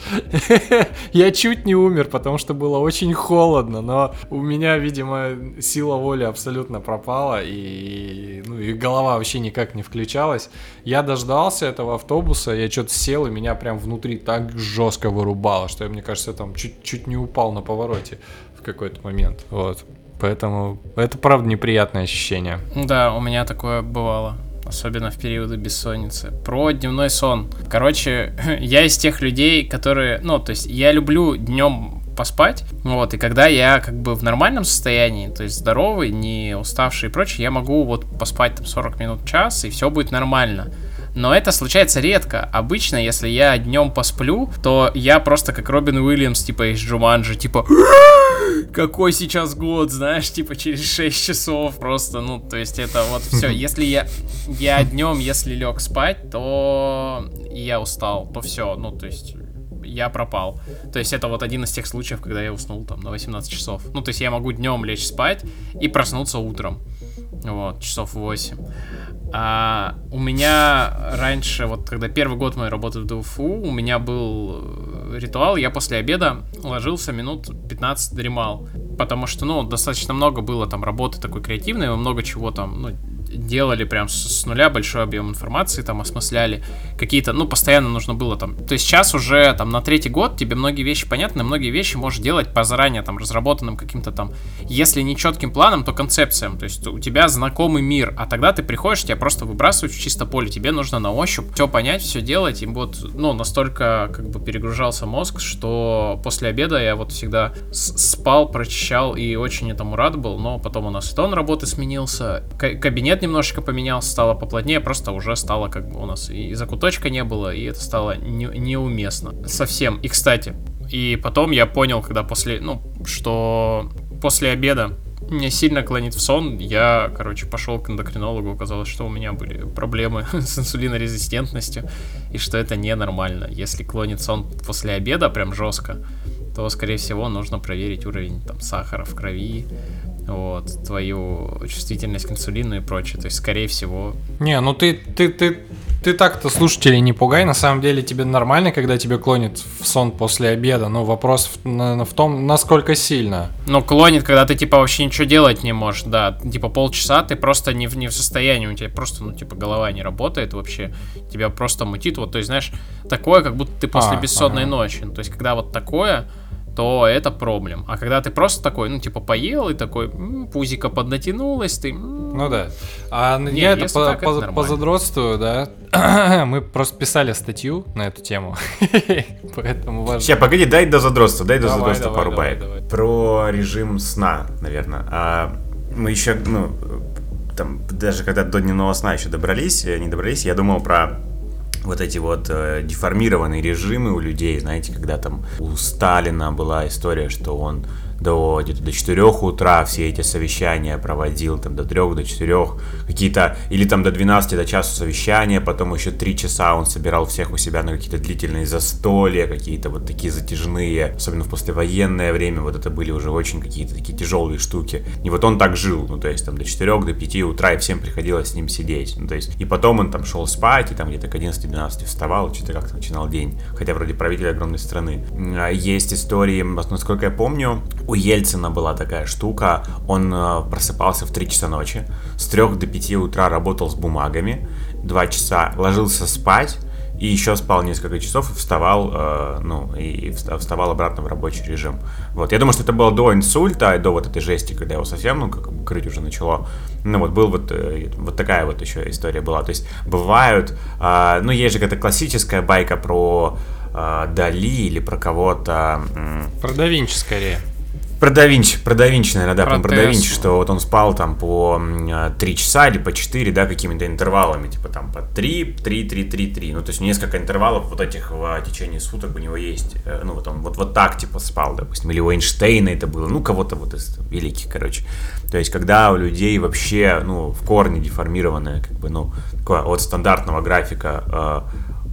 Я чуть не умер, потому что было очень холодно, но у меня, видимо, сила воли абсолютно пропала, и, ну, и голова вообще никак не включалась. Я дождался этого автобуса, я что-то сел, и меня прям внутри так жестко вырубало, что я, мне кажется, там чуть-чуть не упал на повороте в какой-то момент. Вот. Поэтому это правда неприятное ощущение. Да, у меня такое бывало. Особенно в периоды бессонницы. Про дневной сон. Короче, я из тех людей, которые... Ну, то есть я люблю днем поспать, вот, и когда я как бы в нормальном состоянии, то есть здоровый, не уставший и прочее, я могу вот поспать там 40 минут, час, и все будет нормально. Но это случается редко. Обычно, если я днем посплю, то я просто как Робин Уильямс, типа из Джуманджи, типа какой сейчас год, знаешь, типа через 6 часов просто, ну, то есть это вот все. Если я, я днем, если лег спать, то я устал, то все, ну, то есть я пропал. То есть это вот один из тех случаев, когда я уснул там на 18 часов. Ну, то есть я могу днем лечь спать и проснуться утром. Вот, часов 8. А у меня раньше, вот когда первый год моей работы в ДУФУ, у меня был э, ритуал, я после обеда ложился минут 15 дремал. Потому что, ну, достаточно много было там работы такой креативной, много чего там, ну, делали прям с, с нуля большой объем информации, там осмысляли какие-то, ну, постоянно нужно было там, то есть сейчас уже там на третий год тебе многие вещи понятны, многие вещи можешь делать по заранее там разработанным каким-то там, если не четким планом, то концепциям, то есть у тебя знакомый мир, а тогда ты приходишь, тебя просто выбрасывают в чисто поле, тебе нужно на ощупь все понять, все делать, и вот, ну, настолько как бы перегружался мозг, что после обеда я вот всегда спал, прочищал и очень этому рад был, но потом у нас и тон работы сменился, ка- немножечко поменялся, стало поплотнее, просто уже стало как бы у нас и закуточка не было, и это стало не- неуместно совсем. И, кстати, и потом я понял, когда после, ну, что после обеда меня сильно клонит в сон. Я, короче, пошел к эндокринологу, оказалось, что у меня были проблемы с инсулинорезистентностью, и что это ненормально. Если клонит сон после обеда прям жестко, то, скорее всего, нужно проверить уровень там сахара в крови, вот, твою чувствительность к инсулину и прочее. То есть, скорее всего, Не, ну ты, ты, ты, ты так-то слушателей не пугай. На самом деле тебе нормально, когда тебе клонит в сон после обеда. Но вопрос в, в том, насколько сильно. Ну, клонит, когда ты, типа, вообще ничего делать не можешь, да. Типа, полчаса ты просто не в, не в состоянии, у тебя просто, ну, типа, голова не работает вообще. Тебя просто мутит, вот, то есть, знаешь, такое, как будто ты после А, бессонной ага. ночи. Ну, то есть, когда вот такое, то это проблем. А когда ты просто такой, ну, типа, поел и такой, м, пузико поднатянулось, ты... м, Ну да. А н- Не, я это по, так, по- позадротствую, да. Мы просто писали статью на эту тему. Поэтому важно. Сейчас, погоди, дай до задротства, дай до Давай, задротства пару баек. Про режим сна, наверное. А, мы еще, ну, там, даже когда до дневного сна еще добрались, э, не добрались, я думал про вот эти вот э, деформированные режимы у людей, знаете, когда там у Сталина была история, что он до где-то до 4 утра все эти совещания проводил, там до 3, до 4, какие-то, или там до 12, до часу совещания, потом еще 3 часа он собирал всех у себя на какие-то длительные застолья, какие-то вот такие затяжные, особенно в послевоенное время, вот это были уже очень какие-то такие тяжелые штуки. И вот он так жил, ну то есть там до 4, до 5 утра, и всем приходилось с ним сидеть, ну то есть, и потом он там шел спать, и там где-то к 11-12 вставал, что-то как-то начинал день, хотя вроде правитель огромной страны. А, Есть истории, насколько я помню, у Ельцина была такая штука, он э, просыпался в 3 часа ночи, с 3 до 5 утра работал с бумагами, 2 часа ложился спать, и еще спал несколько часов и вставал, э, ну, и вста- вставал обратно в рабочий режим. Вот, я думаю, что это было до инсульта, до вот этой жести, когда его совсем, ну, как бы крыть уже начало. Ну, вот, был вот, э, вот такая вот еще история была. То есть, бывают, э, ну, есть же какая-то классическая байка про э, Дали или про кого-то, м, Про да скорее. Про да Винчи, про да Винчи, наверное, да, Про про, да Винчи, что вот он спал там по 3 часа или по 4, да, какими-то интервалами, типа там по 3, 3, 3, 3, 3. Ну, то есть несколько интервалов вот этих в течение суток у него есть. Э, Ну, вот он вот, вот так, типа, спал, допустим. Или у Эйнштейна это было, ну, кого-то вот из великих, короче. То есть, когда у людей вообще, ну, в корне деформированное, как бы, ну, такое от стандартного графика э,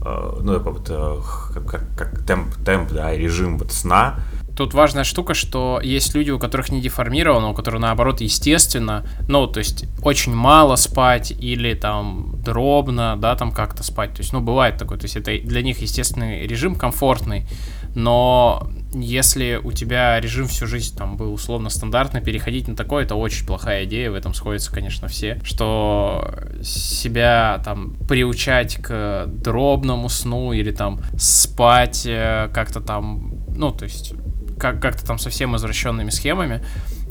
э, ну, это вот, э, как, как, как темп, темп, да, режим вот сна, Тут важная штука, что есть люди, у которых не деформировано, у которых наоборот естественно, ну, то есть очень мало спать или там дробно, да, там как-то спать. То есть, ну, бывает такое, то есть это для них естественный режим, комфортный, но если у тебя режим всю жизнь там был условно стандартный, переходить на такой, это очень плохая идея, в этом сходятся, конечно, все, что себя там приучать к дробному сну или там спать э, как-то там, ну, то есть как- как-то там совсем извращенными схемами.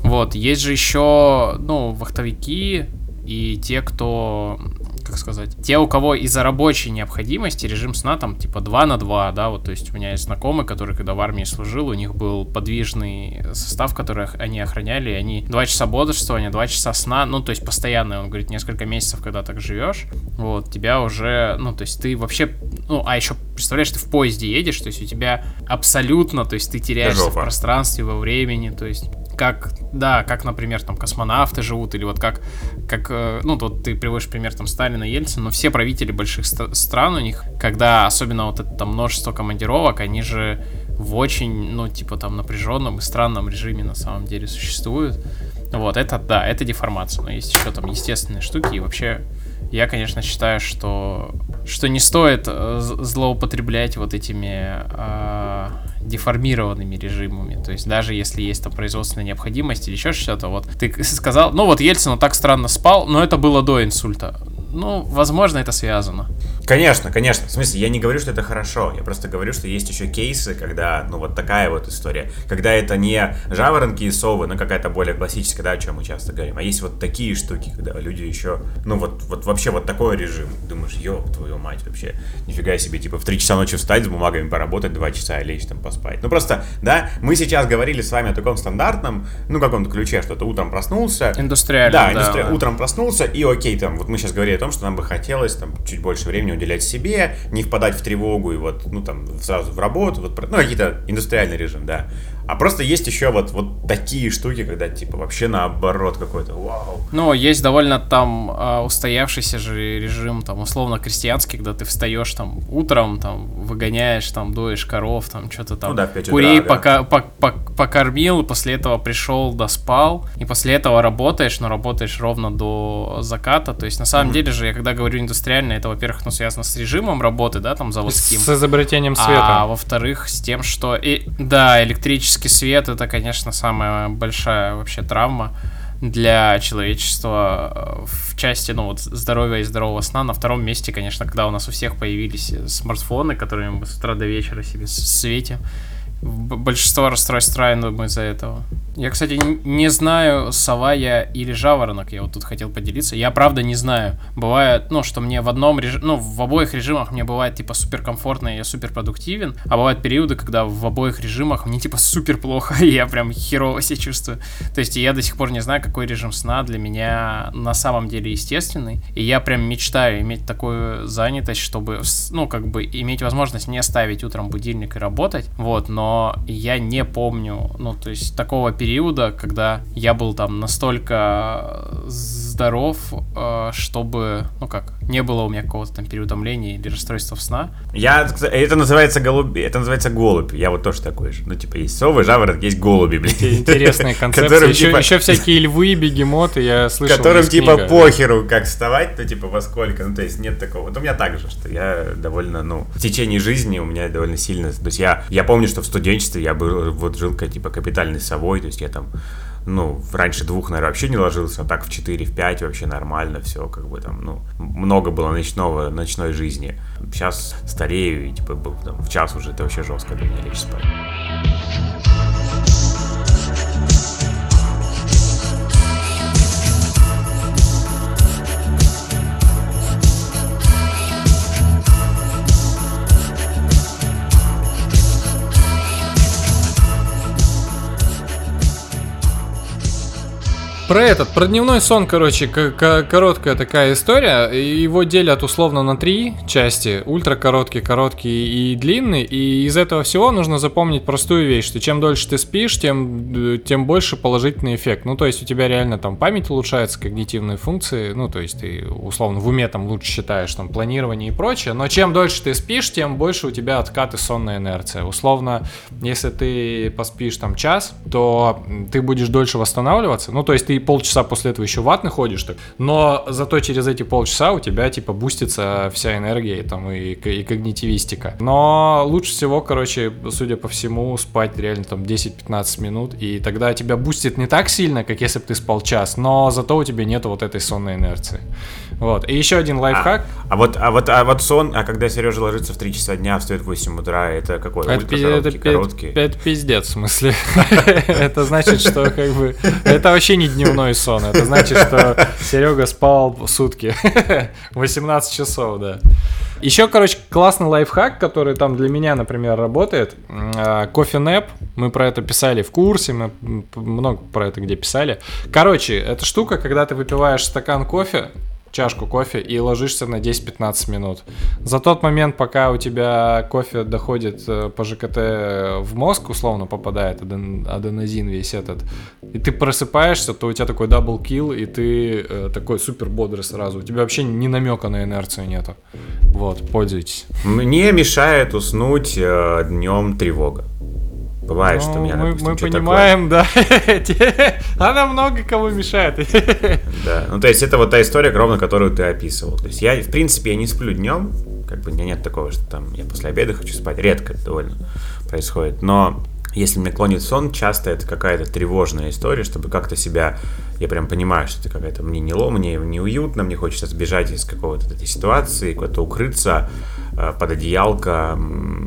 Вот, есть же еще, ну, вахтовики и те, кто, как сказать, те, у кого из-за рабочей необходимости режим сна там типа 2 на 2, да, вот, то есть у меня есть знакомый, который когда в армии служил, у них был подвижный состав, который они охраняли, и они 2 часа бодрствования, 2 часа сна, ну, то есть постоянно, он говорит, несколько месяцев, когда так живешь, вот, тебя уже, ну, то есть ты вообще, ну, а еще, представляешь, ты в поезде едешь, то есть у тебя абсолютно, то есть ты теряешься в жопа. пространстве, во времени, то есть как, да, как, например, там космонавты живут, или вот как, как, э, ну, вот ты приводишь пример там Сталина, Ельцина, но все правители больших ста- стран у них, когда особенно вот это там множество командировок, они же в очень, ну, типа там напряженном и странном режиме на самом деле существуют. Вот, это, да, это деформация, но есть еще там естественные штуки, и вообще я, конечно, считаю, что, что не стоит э, злоупотреблять вот этими э, деформированными режимами. То есть даже если есть там производственная необходимость или еще что-то, вот ты сказал, ну вот Ельцин он так странно спал, но это было до инсульта. Ну, возможно, это связано. Конечно, конечно. В смысле, я не говорю, что это хорошо. Я просто говорю, что есть еще кейсы, когда, ну, вот такая вот история. Когда это не жаворонки и совы, но какая-то более классическая, да, о чем мы часто говорим. А есть вот такие штуки, когда люди еще, ну, вот, вот вообще вот такой режим. Думаешь, ёб твою мать, вообще, нифига себе, типа, в 3 часа ночи встать с бумагами поработать, 2 часа и лечь там поспать. Ну, просто, да, мы сейчас говорили с вами о таком стандартном, ну, каком-то ключе, что ты утром проснулся, Индустриально, да, индустри- да. утром проснулся, и окей, там, вот мы сейчас говорили о том, что нам бы хотелось там чуть больше времени уделять себе, не впадать в тревогу и вот, ну, там, сразу в работу, вот, ну, какие-то индустриальный режим, да. А просто есть еще вот, вот такие штуки, когда, типа, вообще наоборот какой-то, вау. Ну, есть довольно там а, устоявшийся же режим, там, условно крестьянский, когда ты встаешь там утром, там, выгоняешь, там, доешь коров, там, что-то там, Ну да, утра, курей да. пока, пок- пок- покормил, и после этого пришел, доспал, и после этого работаешь, но работаешь ровно до заката, то есть, на самом деле же, я когда говорю индустриально, это, во-первых, ну, связано с режимом работы, да, там, заводским. С изобретением А света. во-вторых, с тем, что... И, да, электрический свет это, конечно, самая большая вообще травма для человечества э, в части, ну, вот, здоровья и здорового сна. На втором месте, конечно, когда у нас у всех появились э, смартфоны, которыми мы с утра до вечера себе светим. Большинство расстройств мы из-за этого. Я, кстати, не знаю, сова я или жаворонок, я вот тут хотел поделиться. Я правда не знаю. Бывает, ну, что мне в одном режиме, ну, в обоих режимах мне бывает, типа, супер комфортно, и я супер продуктивен, а бывают периоды, когда в обоих режимах мне, типа, супер плохо, и я прям херово себя чувствую. То есть я до сих пор не знаю, какой режим сна для меня на самом деле естественный, и я прям мечтаю иметь такую занятость, чтобы, ну, как бы, иметь возможность не ставить утром будильник и работать, вот, но я не помню, ну, то есть такого периода, когда я был там настолько здоров, э, чтобы, ну как, не было у меня какого-то там переутомления или расстройства сна. Я, это называется голуби, это называется голубь, я вот тоже такой же. Ну, типа, есть совы, жаворонок, есть голуби, блин. Интересные концепции. Которым, еще, типа, еще всякие львы, бегемоты, я слышал. которым типа книга. похеру, как вставать, ну типа во сколько, ну то есть нет такого. Вот у меня так же, что я довольно, ну, в течение жизни у меня довольно сильно, то есть я, я помню, что в студенчестве я был, вот жил как типа капитальной совой, то есть я там, ну, раньше двух, наверное, вообще не ложился, а так в 4, в 5 вообще нормально все, как бы там, ну, много было ночного, ночной жизни. Сейчас старею и типа был, там, в час уже это вообще жестко для меня лечь спать. Про этот, про дневной сон, короче, короткая такая история. Его делят условно на три части. Ультра короткий, короткий и длинный. И из этого всего нужно запомнить простую вещь, что чем дольше ты спишь, тем, э, тем больше положительный эффект. Ну, то есть у тебя реально там память улучшается, когнитивные функции. Ну, то есть ты условно в уме там лучше считаешь там планирование и прочее. Но чем дольше ты спишь, тем больше у тебя откаты сонная инерция. Условно, если ты поспишь там час, то ты будешь дольше восстанавливаться. Ну, то есть ты полчаса после этого еще ватный ходишь, так. Но зато через эти полчаса у тебя типа бустится вся энергия и там и, и когнитивистика. Но лучше всего, короче, судя по всему, спать реально там 10-15 минут, и тогда тебя бустит не так сильно, как если бы ты спал час, но зато у тебя нет вот этой сонной инерции. Вот. И еще один лайфхак. А вот, а вот, а вот сон, а когда Сережа ложится в 3 часа дня, встает в 8 утра, это какой? Это, пи- это, короткий? это пиздец, в смысле. Это значит, что как бы... Это вообще не дневной сон. Это значит, что Серега спал сутки. 18 часов, да. Еще, короче, классный лайфхак, который там для меня, например, работает. А, Кофе Нэп. Мы про это писали в курсе, мы много про это где писали. Короче, эта штука, когда ты выпиваешь стакан кофе, чашку кофе и ложишься на 10-15 минут. За тот момент, пока у тебя кофе доходит э, по ЖКТ в мозг, условно попадает аден- аденозин весь этот, и ты просыпаешься, то у тебя такой double kill, и ты э, такой супер бодрый сразу. У тебя вообще ни намека на инерцию нету. Вот, пользуйтесь. Мне мешает уснуть днем тревога. Бывает, что Ну, меня, мы, допустим, мы понимаем, да. Она много кому мешает. Да, ну то есть это вот та история, ровно которую ты описывал. То есть я, в принципе, я не сплю днем, Как бы у меня нет такого, что там я после обеда хочу спать. Редко это довольно происходит. Но если меня клонит сон, часто это какая-то тревожная история, чтобы как-то себя... Я прям понимаю, что это какая-то... Мне не ло, мне неуютно, мне хочется сбежать из какого-то этой ситуации, куда-то укрыться э, под одеялко,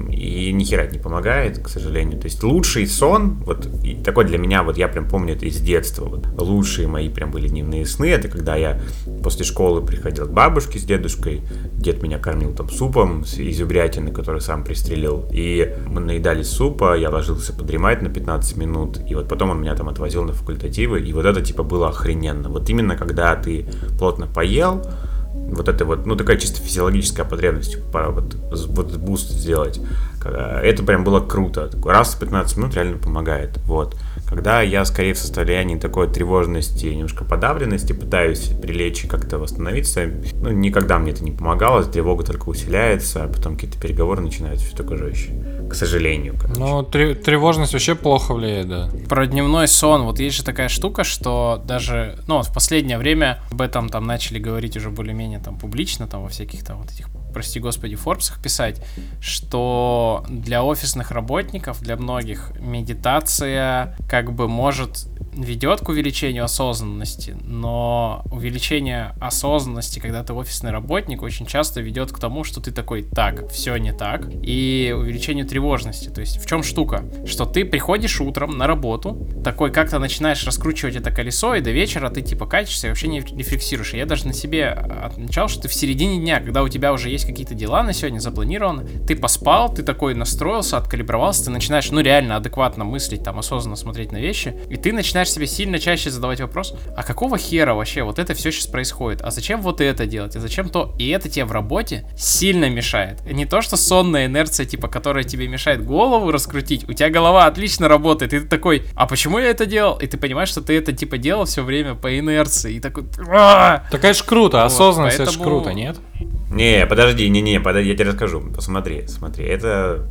и ни хера не помогает, к сожалению. То есть лучший сон, вот такой для меня, вот я прям помню это из детства, вот, лучшие мои прям были дневные сны, это когда я после школы приходил к бабушке с дедушкой, дед меня кормил там супом из утятины, который сам пристрелил, и мы наедались супа, я ложился подремать на 15 минут, и вот потом он меня там отвозил на факультативы, и вот это типа было охрененно. Вот именно когда ты плотно поел, вот это вот, ну, такая чисто физиологическая потребность, пора вот, вот boost сделать. Это прям было круто. Раз в 15 минут реально помогает. Вот. Когда я скорее в состоянии такой тревожности, немножко подавленности, пытаюсь прилечь и как-то восстановиться, ну, никогда мне это не помогало, тревога только усиляется, а потом какие-то переговоры начинаются, все такое жестче. К сожалению. короче. Ну, тре- тревожность вообще плохо влияет, да. Про дневной сон, вот есть же такая штука, что даже, ну, вот в последнее время об этом там начали говорить уже более-менее там публично, там во всяких там вот этих, прости господи, форбсах писать, что для офисных работников, для многих медитация как бы может ведет к увеличению осознанности, но увеличение осознанности, когда ты офисный работник, очень часто ведет к тому, что ты такой, так, все не так, и увеличению тревожности. То есть в чем штука? Что ты приходишь утром на работу, такой как-то начинаешь раскручивать это колесо, и до вечера ты типа катишься и вообще не рефлексируешь. И я даже на себе отмечал, что ты в середине дня, когда у тебя уже есть какие-то дела на сегодня запланированы, ты поспал, ты такой настроился, откалибровался, ты начинаешь, ну реально адекватно мыслить, там осознанно смотреть на вещи, и ты начинаешь себе сильно чаще задавать вопрос, а какого хера вообще вот это все сейчас происходит? А зачем вот это делать? А зачем то? И это тебе в работе сильно мешает. Не то, что сонная инерция, типа, которая тебе мешает голову раскрутить, у тебя голова отлично работает, и ты такой, а почему я это делал? И ты понимаешь, что ты это, типа, делал все время по инерции, и такой, «А!» Так это ж круто, Вот, осознанность это ж круто, нет? Не, подожди, не-не, подожди, я тебе расскажу. Посмотри, смотри, это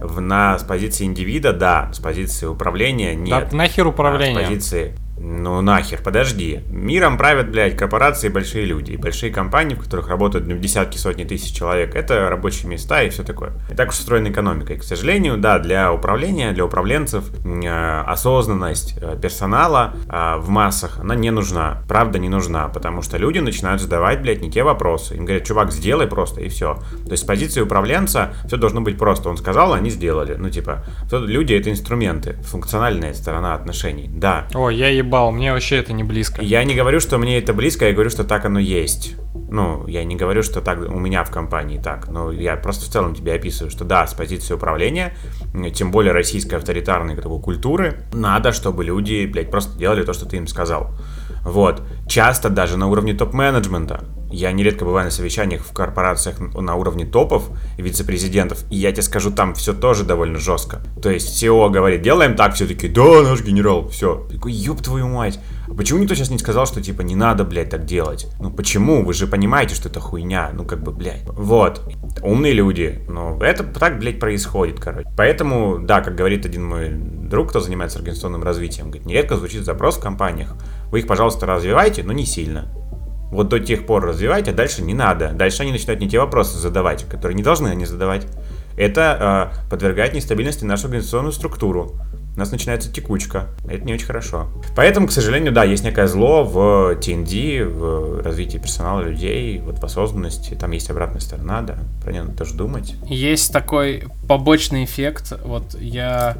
в, на, с позиции индивида, да, с позиции управления нет. Да нахер А управление. с позиции... Ну нахер, подожди. Миром правят, блядь, корпорации и большие люди. И большие компании, в которых работают ну, десятки, сотни тысяч человек. Это рабочие места и все такое. И так устроена экономика. И, к сожалению, да, для управления, для управленцев э, осознанность э, персонала э, в массах, она не нужна. Правда, не нужна. Потому что люди начинают задавать, блядь, не те вопросы. Им говорят, чувак, сделай просто, и все. То есть с позиции управленца все должно быть просто. Он сказал, они сделали. Ну, типа, люди это инструменты. Функциональная сторона отношений. Да, О, я ебал, мне вообще это не близко. я не говорю, что мне это близко, я говорю, что так оно есть. Ну, я не говорю, что так у меня в компании так, но я просто в целом тебе описываю, что да, с позиции управления, тем более российской авторитарной такой культуры, надо, чтобы люди, блядь, просто делали то, что ты им сказал. Вот. Часто даже на уровне топ-менеджмента. Я нередко бываю на совещаниях в корпорациях на уровне топов вице-президентов, и я тебе скажу, там все тоже довольно жестко. То есть SEO говорит, делаем так, все таки да, наш генерал, все. Такой, ёб твою мать. А почему никто сейчас не сказал, что типа не надо, блядь, так делать? Ну почему? Вы же понимаете, что это хуйня. Ну как бы, блядь. Вот. Умные люди. Ну, это так, блядь, происходит, короче. Поэтому, да, как говорит один мой друг, кто занимается организационным развитием, говорит, нередко звучит запрос в компаниях. Вы их, пожалуйста, развивайте, но не сильно. Вот до тех пор развивайте, а дальше не надо. Дальше они начинают не те вопросы задавать, которые не должны они задавать. Это э, подвергает нестабильности нашу организационную структуру. У нас начинается текучка. Это не очень хорошо. Поэтому, к сожалению, да, есть некое зло в TND, в развитии персонала людей, вот в осознанности. Там есть обратная сторона, да. Про нее надо тоже думать. Есть такой побочный эффект. Вот я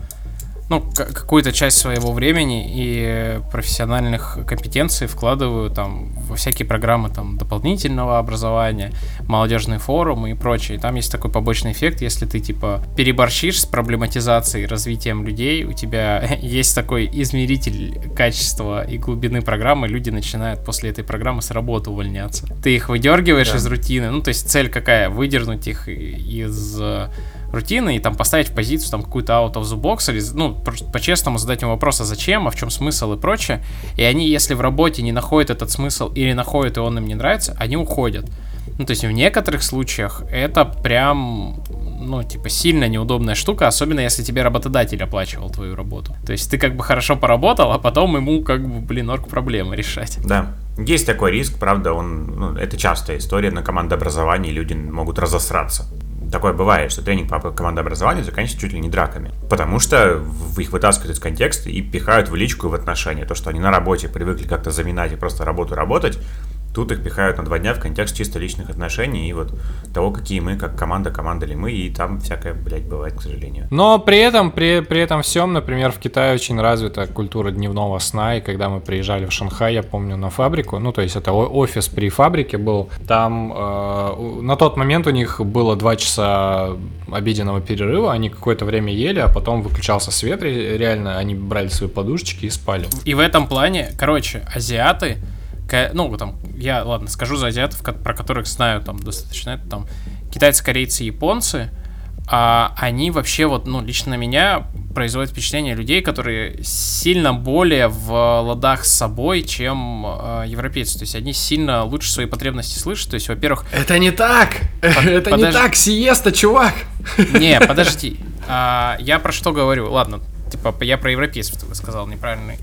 ну, какую-то часть своего времени и профессиональных компетенций вкладываю там во всякие программы там дополнительного образования, молодежные форумы и прочее. И там есть такой побочный эффект, если ты типа переборщишь с проблематизацией, развитием людей, у тебя есть такой измеритель качества и глубины программы, люди начинают после этой программы с работы увольняться. Ты их выдергиваешь Да. из рутины, ну то есть цель какая? Выдернуть их из э, рутины и там поставить в позицию там какую-то out of the box или, ну, по-честному задать им вопрос, а зачем, а в чем смысл и прочее. И они, если в работе не находят этот смысл или находят, и он им не нравится, они уходят. Ну, то есть в некоторых случаях это прям, ну, типа, сильно неудобная штука, особенно если тебе работодатель оплачивал твою работу. То есть ты как бы хорошо поработал, а потом ему как бы, блин, орг проблемы решать. Да. Есть такой риск, правда, он, ну, это частая история на командообразовании, люди могут разосраться. Такое бывает, что тренинг по командообразованию заканчивается чуть ли не драками. Потому что их вытаскивают из контекста и пихают в личку и в отношения. То, что они на работе привыкли как-то заминать и просто работу работать, тут их пихают на два дня в контекст чисто личных отношений и вот того, какие мы, как команда, команда ли мы, и там всякое, блядь, бывает, к сожалению. Но при этом, при, при этом всем, например, в Китае очень развита культура дневного сна, и когда мы приезжали в Шанхай, я помню, на фабрику, ну, то есть это офис при фабрике был, там э, на тот момент у них было два часа обеденного перерыва, они какое-то время ели, а потом выключался свет, ре- реально, они брали свои подушечки и спали. И в этом плане, короче, азиаты, ну, там, я, ладно, скажу за азиатов, про которых знаю там достаточно, это там китайцы, корейцы, японцы, а они вообще вот, ну, лично на меня производят впечатление людей, которые сильно более в ладах с собой, чем э, европейцы. То есть они сильно лучше свои потребности слышат. То есть, во-первых, Это не так! Это не так, сиеста, чувак! не, подожди. А, я про что говорю? Ладно, типа я про европейцев сказал неправильный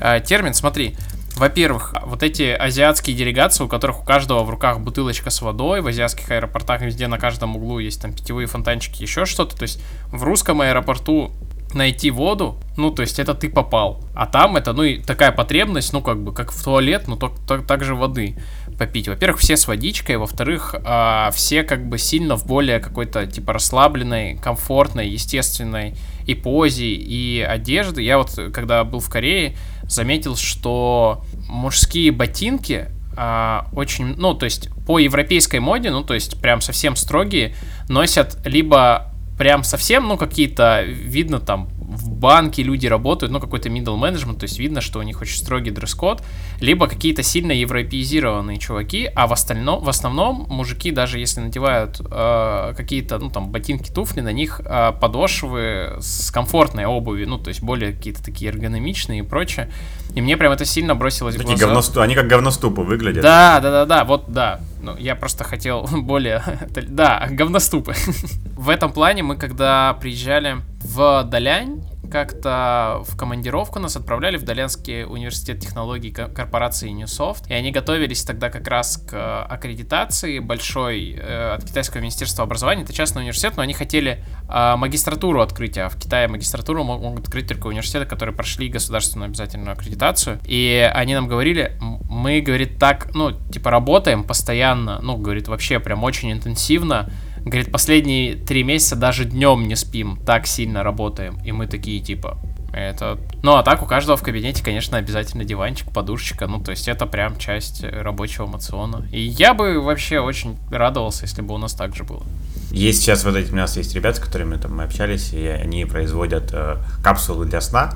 а, термин. Смотри, во-первых, вот эти азиатские делегации, у которых у каждого в руках бутылочка с водой, в азиатских аэропортах везде на каждом углу есть там питьевые фонтанчики, еще что-то. То есть в русском аэропорту найти воду, ну, то есть это ты попал. А там это, ну, и такая потребность, ну, как бы, как в туалет, но так, так, так же воды попить. Во-первых, все с водичкой, во-вторых, а, все как бы сильно в более какой-то, типа, расслабленной, комфортной, естественной и позе, и одежды. Я вот, когда был в Корее, заметил, что мужские ботинки а, очень, ну, то есть по европейской моде, ну, то есть прям совсем строгие, носят либо прям совсем, ну, какие-то, видно там, в банке люди работают, ну, какой-то middle management, то есть видно, что у них очень строгий дресс-код, либо какие-то сильно европеизированные чуваки, а в остальном, в основном мужики, даже если надевают э, какие-то, ну, там, ботинки, туфли, на них э, подошвы с комфортной обувью, ну, то есть более какие-то такие эргономичные и прочее, и мне прям это сильно бросилось в Такие глаза. говносту, они как говноступы выглядят. Да, да, да, да, вот да. Ну, я просто хотел более... Да, говноступы. В этом плане мы, когда приезжали в Далянь, как-то в командировку нас отправляли в Долянский университет технологий ко- корпорации Newsoft, и они готовились тогда как раз к э, аккредитации большой э, от Китайского министерства образования. Это частный университет, но они хотели э, магистратуру открыть, а в Китае магистратуру мо- могут открыть только университеты, которые прошли государственную обязательную аккредитацию. И они нам говорили, мы, говорит, так, ну, типа, работаем постоянно, ну, говорит, вообще прям очень интенсивно, Говорит, последние три месяца даже днем не спим, так сильно работаем. И мы такие, типа, это... Ну, а так у каждого в кабинете, конечно, обязательно диванчик, подушечка. Ну, то есть это прям часть рабочего мациона. И я бы вообще очень радовался, если бы у нас так же было. Есть сейчас вот эти, у нас есть ребята, с которыми там мы общались, и они производят э, капсулы для сна.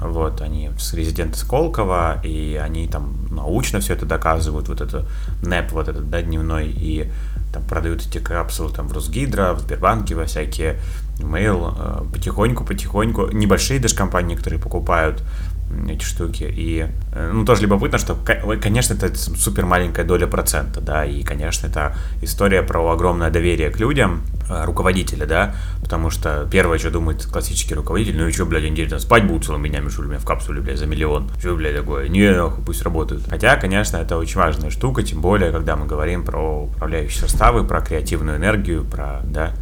Вот, они с резиденты Сколково, и они там научно все это доказывают, вот это НЭП, вот этот, да, дневной, и там продают эти капсулы там в Росгидро, в Сбербанке, во всякие mail, э, потихоньку-потихоньку, небольшие даже компании, которые покупают эти штуки, и, э, ну, тоже любопытно, что, конечно, это супер маленькая доля процента, да, и, конечно, это история про огромное доверие к людям, э, руководителя, да, потому что первое, что думает классический руководитель, ну и что, блядь, там спать будут целыми днями, что ли, меня в капсуле, блядь, за миллион, что, блядь, такое, не, нахуй, пусть работают. Хотя, конечно, это очень важная штука, тем более, когда мы говорим про управляющие составы, про креативную энергию, про, да,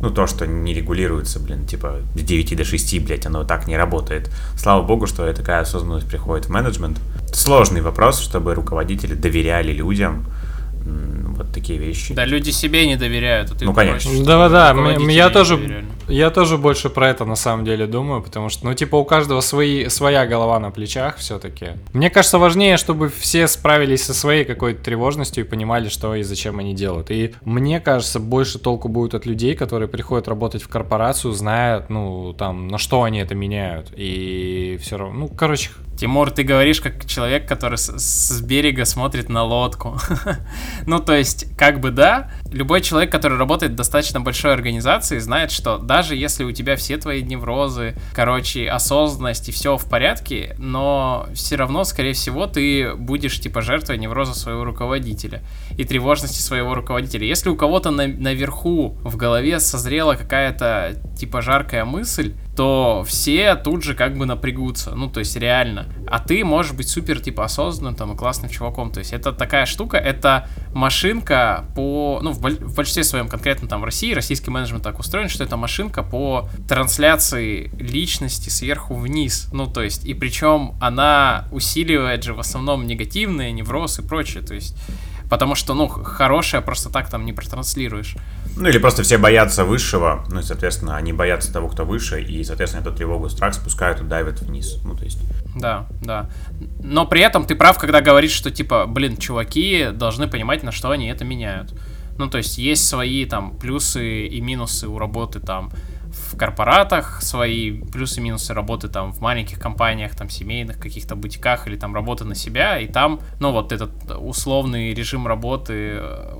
ну, то, что не регулируется, блин, типа, с 9 до 6, блядь, оно так не работает. Слава богу, что такая осознанность приходит в менеджмент. Сложный вопрос, чтобы руководители доверяли людям вот такие вещи. Да, люди себе не доверяют. а ты Ну, конечно. Да, да, руководители я тоже, доверяли. я тоже больше про это на самом деле думаю, потому что, ну, типа, у каждого свои, своя голова на плечах все-таки. Мне кажется, важнее, чтобы все справились со своей какой-то тревожностью и понимали, что и зачем они делают. И мне кажется, больше толку будет от людей, которые приходят работать в корпорацию, знают, ну, там, на что они это меняют. И все равно, ну, короче, Тимур, ты говоришь как человек, который с, с берега смотрит на лодку. ну, то есть, как бы да, любой человек, который работает в достаточно большой организации, знает, что даже если у тебя все твои неврозы, короче, осознанность и все в порядке, но все равно, скорее всего, ты будешь типа жертвой невроза своего руководителя и тревожности своего руководителя. Если у кого-то на- наверху в голове созрела какая-то типа жаркая мысль, то все тут же как бы напрягутся, ну, то есть реально. А ты можешь быть супер, типа, осознанным там и классным чуваком, то есть это такая штука, это машинка по, ну, в, в большинстве своем, конкретно там в России, российский менеджмент так устроен, что это машинка по трансляции личности сверху вниз, ну, то есть, и причем она усиливает же в основном негативные, невроз и прочее, то есть, потому что, ну, хорошее просто так там не протранслируешь. Ну или просто все боятся высшего, ну и, соответственно, они боятся того, кто выше, и, соответственно, эту тревогу, страх спускают и давят вниз. Ну, то есть, Да, да. Но при этом ты прав, когда говоришь, что типа, блин, чуваки должны понимать, на что они это меняют. Ну, то есть есть свои там плюсы и минусы у работы там в корпоратах, свои плюсы и минусы работы там в маленьких компаниях, там семейных каких-то бутиках или там работы на себя, и там, ну, вот этот условный режим работы э,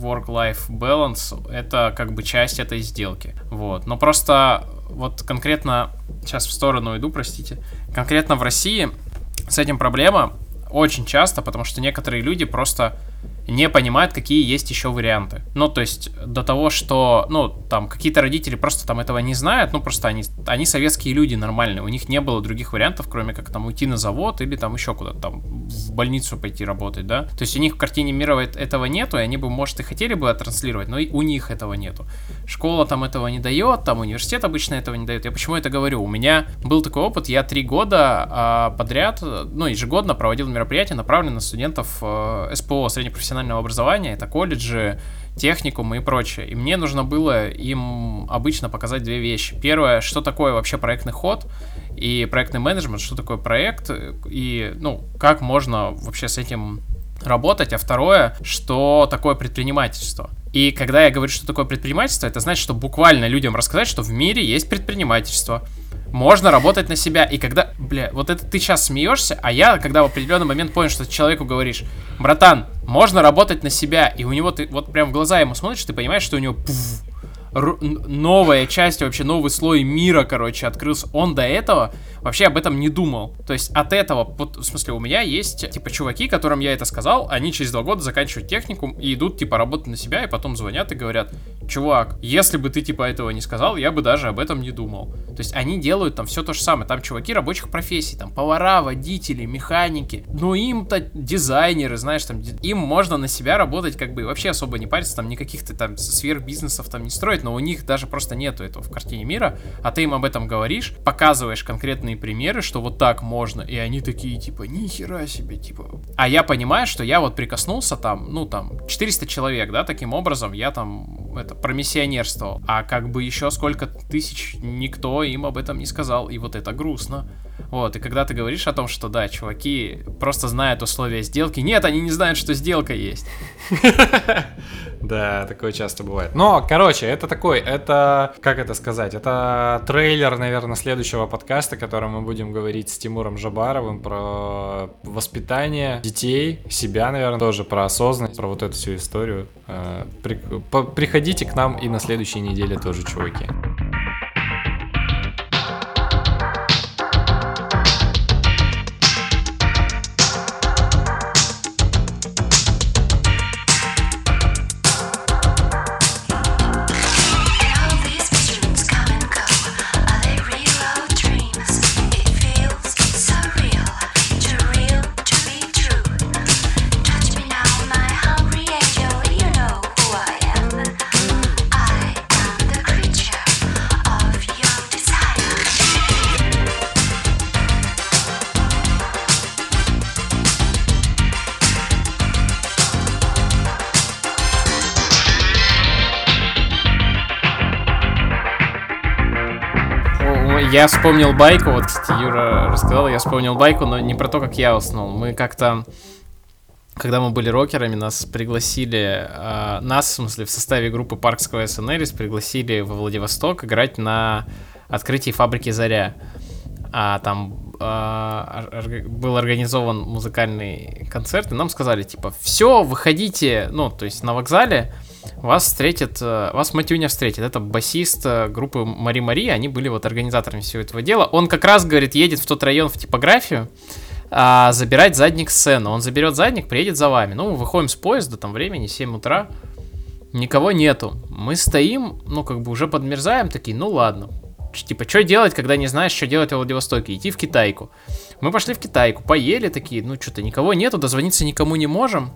work-life balance, это как бы часть этой сделки. Вот. Но просто вот конкретно, сейчас в сторону иду, простите, конкретно в России с этим проблема очень часто, потому что некоторые люди просто не понимают, какие есть еще варианты. Ну, то есть, до того, что, ну, там, какие-то родители просто там этого не знают, ну, просто они, они советские люди нормальные, у них не было других вариантов, кроме как там уйти на завод или там еще куда-то там в больницу пойти работать, да. То есть, у них в картине мира эт- этого нету, и они бы, может, и хотели бы транслировать, но и у них этого нету. Школа там этого не дает, там университет обычно этого не дает. Я почему это говорю? У меня был такой опыт, я три года а, подряд, ну, ежегодно проводил мероприятия, направленные на студентов э, СПО, среднепрофессионального образования, это колледжи, техникумы и прочее. И мне нужно было им обычно показать две вещи. Первое, что такое вообще проектный ход и проектный менеджмент, что такое проект, и, ну, как можно вообще с этим работать, а второе, что такое предпринимательство. И когда я говорю, что такое предпринимательство, это значит, что буквально людям рассказать, что в мире есть предпринимательство. Можно работать на себя. И когда, бля, вот это ты сейчас смеешься, а я, когда в определенный момент понял, что ты человеку говоришь, братан, можно работать на себя, и у него ты вот прям в глаза ему смотришь, ты понимаешь, что у него пф, ру- н- новая часть, вообще новый слой мира, короче, открылся. Он до этого вообще об этом не думал. То есть от этого, вот, в смысле, у меня есть, типа, чуваки, которым я это сказал, они через два года заканчивают техникум и идут, типа, работать на себя, и потом звонят и говорят, чувак, если бы ты, типа, этого не сказал, я бы даже об этом не думал. То есть они делают там все то же самое. Там чуваки рабочих профессий, там повара, водители, механики. Но им-то дизайнеры, знаешь, там им можно на себя работать, как бы и вообще особо не париться, там никаких-то там сверхбизнесов там не строить, но у них даже просто нету этого в картине мира. А ты им об этом говоришь, показываешь конкретные примеры, что вот так можно, и они такие, типа, нихера себе, типа. А я понимаю, что я вот прикоснулся там, ну там, 400 человек, да, таким образом, я там, это, промиссионерствовал. А как бы еще сколько тысяч никто им об этом не сказал, и вот это грустно. Вот, и когда ты говоришь о том, что да, чуваки просто знают условия сделки, нет, они не знают, что сделка есть. Да, такое часто бывает. Но, короче, это такой, это, как это сказать, это трейлер, наверное, следующего подкаста, который мы будем говорить с Тимуром Жабаровым про воспитание детей, себя, наверное, тоже про осознанность, про вот эту всю историю. Э, Приходите к нам и на следующей неделе тоже, чуваки. Я вспомнил байку, вот, кстати, Юра рассказал, я вспомнил байку, но не про то, как я уснул. Мы как-то, когда мы были рокерами, нас пригласили, а, нас, в смысле, в составе группы Паркского СНРИС пригласили во Владивосток играть на открытии фабрики «Заря». А там орг- был организован музыкальный концерт, и нам сказали, типа, все, выходите, ну, то есть на вокзале, вас встретит, э, вас Матюня встретит. Это басист э, группы Мари Мари, они были вот организаторами всего этого дела. Он как раз, говорит, едет в тот район в типографию, а, забирать задник сцены. Он заберет задник, приедет за вами. Ну, выходим с поезда, там времени 7 утра, никого нету. Мы стоим, ну, как бы уже подмерзаем, такие, ну ладно, Типа, что делать, когда не знаешь, что делать в Владивостоке? Идти в Китайку. Мы пошли в Китайку, поели такие, ну что-то никого нету, дозвониться никому не можем.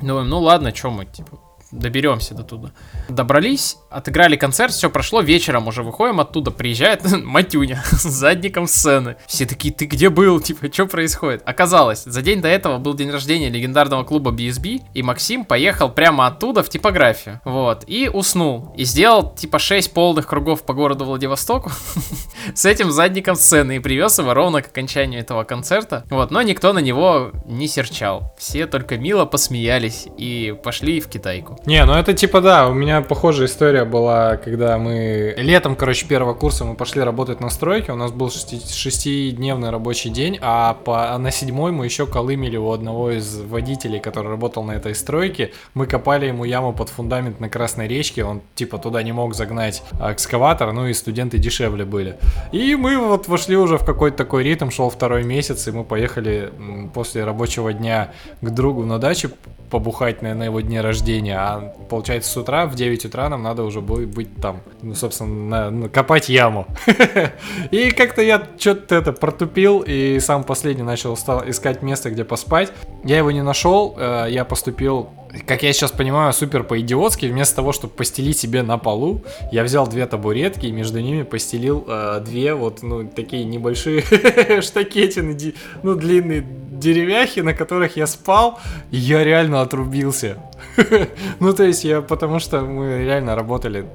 Думаем, ну ладно, что мы, типа, доберемся до туда. Добрались, отыграли концерт, все прошло, вечером уже выходим оттуда, приезжает Матюня с задником сцены. Все такие, ты где был? Типа, что происходит? Оказалось, за день до этого был день рождения легендарного клуба BSB, и Максим поехал прямо оттуда в типографию. Вот, и уснул. И сделал, типа, 6 полных кругов по городу Владивостоку с этим задником сцены и привез его ровно к окончанию этого концерта. Вот, но никто на него не серчал. Все только мило посмеялись и пошли в Китайку. Не, ну это типа да, у меня похожая история была, когда мы летом, короче, первого курса мы пошли работать на стройке, у нас был шести- шестидневный рабочий день, а, по, а на седьмой мы еще колымели у одного из водителей, который работал на этой стройке, мы копали ему яму под фундамент на Красной речке, он типа туда не мог загнать экскаватор, ну и студенты дешевле были. И мы вот вошли уже в какой-то такой ритм, шел второй месяц, и мы поехали после рабочего дня к другу на дачу побухать на, на его дне рождения, а получается с утра в 9 утра нам надо уже будет быть там, ну, собственно, на- на- копать яму. И как-то я что-то это протупил и сам последний начал стал искать место, где поспать. Я его не нашел, э, я поступил как я сейчас понимаю, супер по-идиотски. Вместо того, чтобы постелить себе на полу, я взял две табуретки и между ними постелил э, две вот, ну, такие небольшие штакетины, ну, длинные деревяхи, на которых я спал, и я реально отрубился. Ну, то есть я, потому что мы реально работали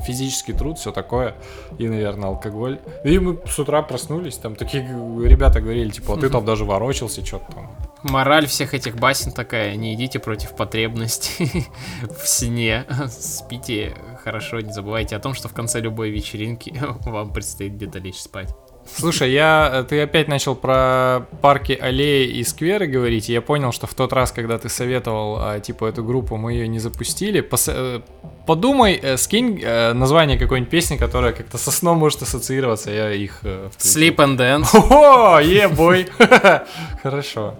физический труд, все такое, и, наверное, алкоголь. И мы с утра проснулись, там такие ребята говорили, типа, а ты там даже ворочался, что-то там. Мораль всех этих басен такая, не идите против потребностей в сне, спите хорошо, не забывайте о том, что в конце любой вечеринки вам предстоит где-то лечь спать. Слушай, я, э, ты опять начал про парки, аллеи и скверы говорить, и я понял, что в тот раз, когда ты советовал, а, типа, эту группу, мы ее не запустили. Пос- э, подумай, э, скинь название какой-нибудь песни, которая как-то со сном может ассоциироваться, я их... Sleep and Dance. О, ебой! Хорошо.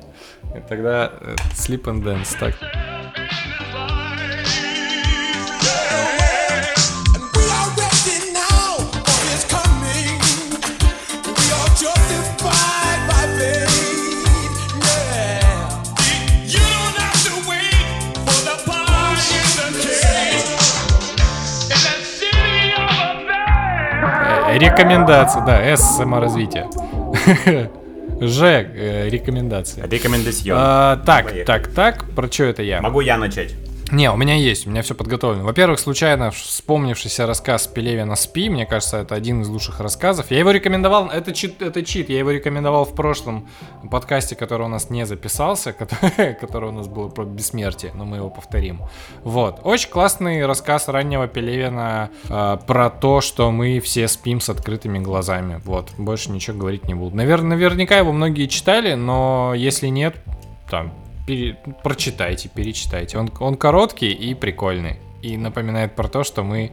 Тогда Sleep and Dance, так. Рекомендация, да, С саморазвитие. Ж э, рекомендация. А, так, Поехали. так, так, про что это я? Могу я начать? Не, у меня есть, у меня все подготовлено. Во-первых, случайно вспомнившийся рассказ Пелевина «Спи», мне кажется, это один из лучших рассказов. Я его рекомендовал, это чит, это чит, я его рекомендовал в прошлом подкасте, который у нас не записался, который, который у нас был про бессмертие, но мы его повторим. Вот, очень классный рассказ раннего Пелевина э, про то, что мы все спим с открытыми глазами. Вот, больше ничего говорить не буду. Навер- наверняка его многие читали, но если нет, там, пере- прочитайте, перечитайте. Он, он короткий и прикольный. И напоминает про то, что мы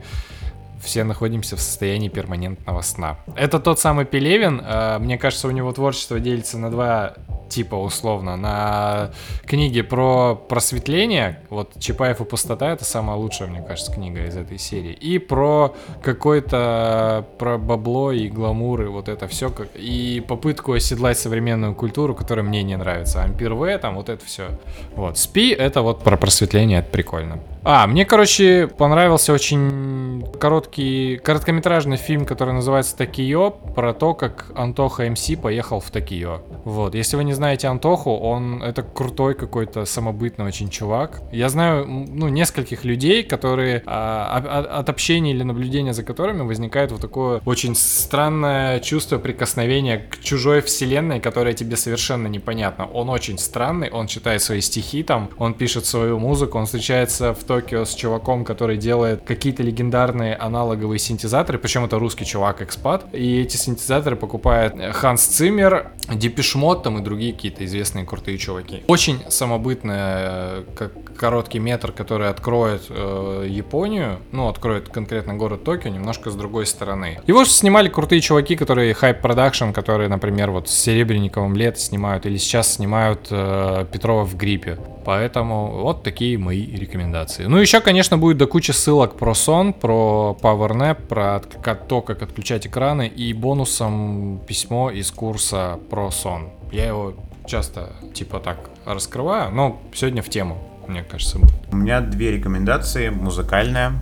все находимся в состоянии перманентного сна. Это тот самый Пелевин. э, Мне кажется, у него творчество делится на два типа условно. На книге про просветление, вот Чапаев и пустота, это самая лучшая, мне кажется, книга из этой серии. И про какой-то, про бабло и гламур, и вот это все, и попытку оседлать современную культуру, которая мне не нравится. Ампир В, там вот это все. Вот, Спи, это вот про просветление, это прикольно. А, мне, короче, понравился очень короткий, короткометражный фильм, который называется «Токио», про то, как Антоха МС поехал в Токио. Вот, если вы не знаете Антоху, он, это крутой какой-то самобытный очень чувак. Я знаю, ну, нескольких людей, которые а, а- а- от общения или наблюдения за которыми возникает вот такое очень странное чувство прикосновения к чужой вселенной, которая тебе совершенно непонятна. Он очень странный, он читает свои стихи там, он пишет свою музыку, он встречается в Токио с чуваком, который делает какие-то легендарные аналоговые синтезаторы, причем это русский чувак, экспат, и эти синтезаторы покупает э, Ханс Циммер, Депешмот там и другие какие-то известные крутые чуваки. Очень самобытный, э, как короткий метр, который откроет э, Японию, ну, откроет конкретно город Токио, немножко с другой стороны. Его снимали крутые чуваки, которые Hype Production, которые, например, вот с Серебренниковым лето снимают, или сейчас снимают э, Петрова в гриппе. Поэтому вот такие мои рекомендации. Ну, еще, конечно, будет до кучи ссылок про сон, про PowerNap, про то, как отключать экраны, и бонусом письмо из курса про сон. Я его часто, типа, так раскрываю, но сегодня в тему, мне кажется, будет. У меня две рекомендации. Музыкальная.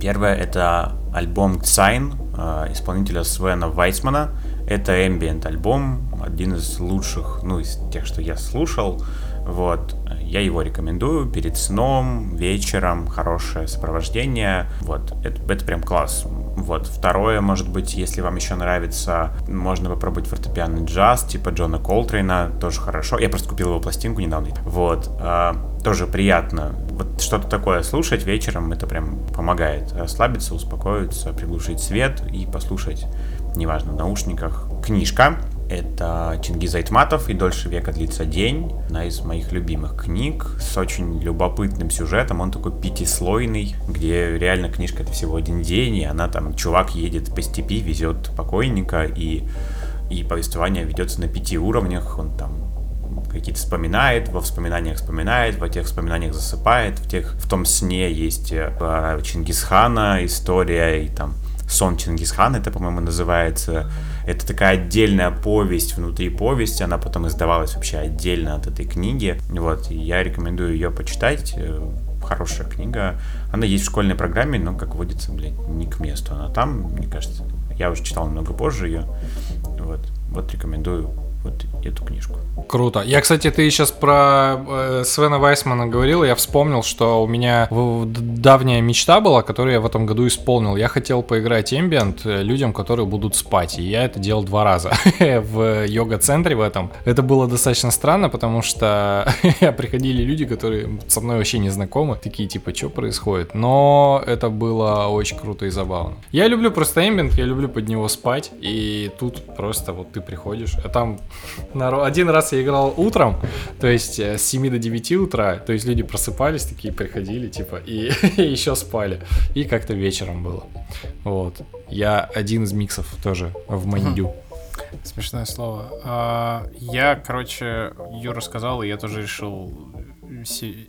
Первая это альбом Sign э, исполнителя Свена Вайсмана. Это ambient альбом, один из лучших, ну, из тех, что я слушал. Вот, я его рекомендую перед сном, вечером, хорошее сопровождение. Вот, это, это прям класс. Вот, второе, может быть, если вам еще нравится, можно попробовать фортепианный джаз, типа Джона Колтрейна, тоже хорошо. Я просто купил его пластинку недавно. Вот, а, тоже приятно. Вот что-то такое слушать вечером, это прям помогает расслабиться, успокоиться, приглушить свет и послушать, неважно, в наушниках. Книжка. Это Чингиз Айтматов «И дольше века длится день». Одна из моих любимых книг с очень любопытным сюжетом. Он такой пятислойный, где реально книжка это всего один день, и она там, чувак едет по степи, везет покойника, и, и повествование ведется на пяти уровнях. Он там какие-то вспоминает, во вспоминаниях вспоминает, во тех вспоминаниях засыпает, в, тех, в том сне есть э, про Чингисхана история, и там сон Чингисхана, это, по-моему, называется. Это такая отдельная повесть внутри повести, она потом издавалась вообще отдельно от этой книги. Вот, и я рекомендую ее почитать. Э, Хорошая книга. Она есть в школьной программе, но, как водится, блядь, не к месту. Она там, мне кажется. Я уже читал намного позже ее. Вот, вот рекомендую вот эту книжку. Круто. Я, кстати, ты сейчас про э, Свена Вайсмана говорил, я вспомнил, что у меня давняя мечта была, которую я в этом году исполнил. Я хотел поиграть Ambient э, людям, которые будут спать, и я это делал два раза в йога-центре в этом. Это было достаточно странно, потому что приходили люди, которые со мной вообще не знакомы, такие типа, что происходит? Но это было очень круто и забавно. Я люблю просто Ambient, я люблю под него спать, и тут просто вот ты приходишь, а там Один раз я играл утром, то есть э, с 7 до 9 утра, то есть люди просыпались такие, приходили, типа, и, еще спали. И как-то вечером было. Вот. Я один из миксов тоже в Мандю. Смешное слово. А, я, короче, Юра сказал, и я тоже решил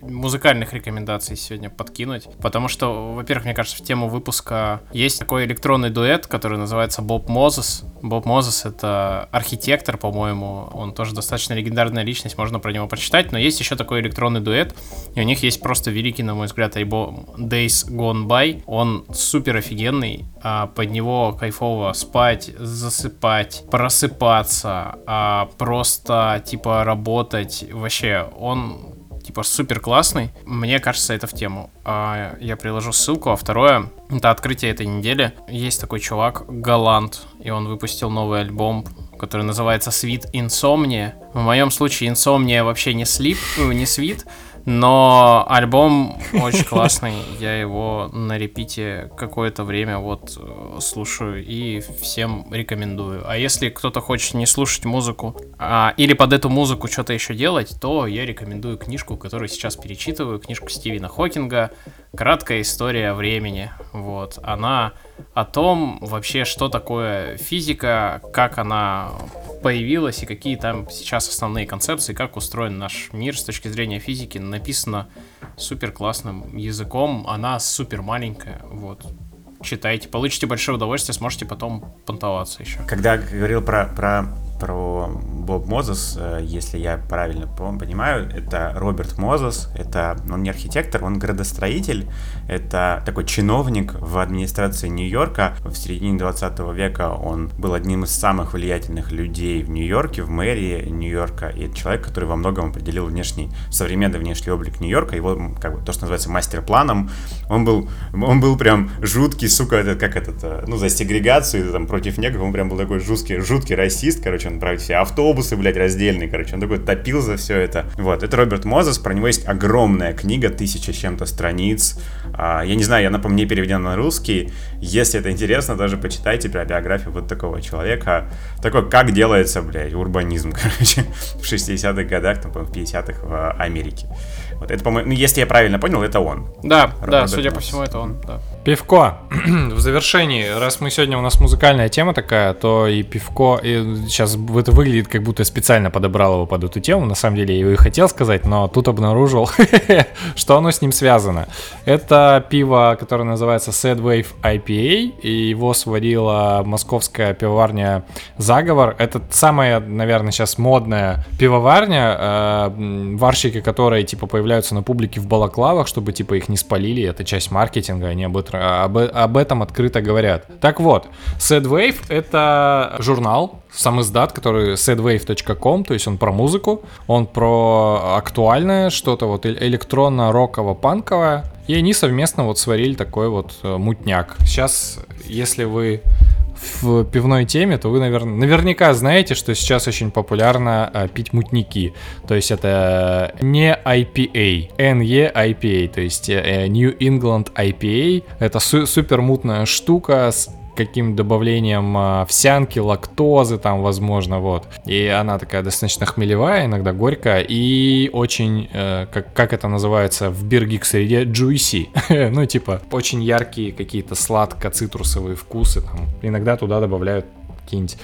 музыкальных рекомендаций сегодня подкинуть. Потому что, во-первых, мне кажется, в тему выпуска есть такой электронный дуэт, который называется Боб Мозес. Боб Мозес — это архитектор, по-моему. Он тоже достаточно легендарная личность, можно про него почитать. Но есть еще такой электронный дуэт, и у них есть просто великий, на мой взгляд, альбом Days Gone By. Он супер офигенный, а под него кайфово спать, засыпать, просыпаться, а просто типа работать. Вообще, он типа супер классный. Мне кажется, это в тему. А, я приложу ссылку. А второе, это открытие этой недели. Есть такой чувак, Галант, и он выпустил новый альбом, который называется Sweet Insomnia. В моем случае Insomnia вообще не слип, ну, не свит, но альбом очень классный. Я его на репите какое-то время вот э, слушаю и всем рекомендую. А если кто-то хочет не слушать музыку а, или под эту музыку что-то еще делать, то я рекомендую книжку, которую сейчас перечитываю, книжку Стивена Хокинга «Краткая история времени». Вот. Она о том вообще, что такое физика, как она появилась и какие там сейчас основные концепции, как устроен наш мир с точки зрения физики, написано супер классным языком, она супер маленькая, вот. Читайте, получите большое удовольствие, сможете потом понтоваться еще. Когда говорил про, про, про Боб Мозес, э, если я правильно понимаю, это Роберт Мозес, это он не архитектор, он градостроитель, это такой чиновник в администрации Нью-Йорка. В середине 20 века он был одним из самых влиятельных людей в Нью-Йорке, в мэрии Нью-Йорка, и это человек, который во многом определил внешний, современный внешний облик Нью-Йорка, его, как бы, то, что называется мастер-планом, он был, он был прям жуткий, сука, этот, как этот, э, ну, за сегрегацию, там, против негров, он прям был такой жуткий, жуткий расист, короче, он правит все автобусы, блядь, раздельные, короче, он такой топил за все это. Вот, это Роберт Мозес, про него есть огромная книга, тысяча с чем-то страниц, А, я не знаю, она, по мне, переведена на русский, если это интересно, даже почитайте про биографию вот такого человека, такой, как делается, блядь, урбанизм, короче, в 60-х годах, там, по-моему, в 50-х в Америке. Вот это, по-моему, ну, если я правильно понял, это он. Да, да, Роберт судя по Мозес. всему, это он, да. Пивко. В завершении, раз мы сегодня у нас музыкальная тема такая, то и пивко, и сейчас это выглядит, как будто я специально подобрал его под эту тему. На самом деле я его и хотел сказать, но тут обнаружил, что оно с ним связано. Это пиво, которое называется Sad Wave IPA, и его сварила московская пивоварня Заговор. Это самая, наверное, сейчас модная пивоварня, э, варщики, которые типа появляются на публике в балаклавах, чтобы типа их не спалили. Это часть маркетинга, они об, этом- об, об этом открыто говорят. Так вот, Sad Wave это журнал, сам издат, который sadwave.com, то есть он про музыку, он про актуальное, что-то вот э- электронно-роково-панковое, и они совместно вот сварили такой вот э, мутняк. Сейчас, если вы в пивной теме, то вы, наверное, наверняка знаете, что сейчас очень популярно э, пить мутники. То есть это не IPA, NE IPA, то есть э, New England IPA. Это су- супер мутная штука с каким добавлением а, овсянки, лактозы там, возможно, вот. И она такая достаточно хмелевая, иногда горькая, и очень, э, как, как это называется в биргик среде, juicy. ну, типа, очень яркие какие-то сладко-цитрусовые вкусы там. Иногда туда добавляют какие-нибудь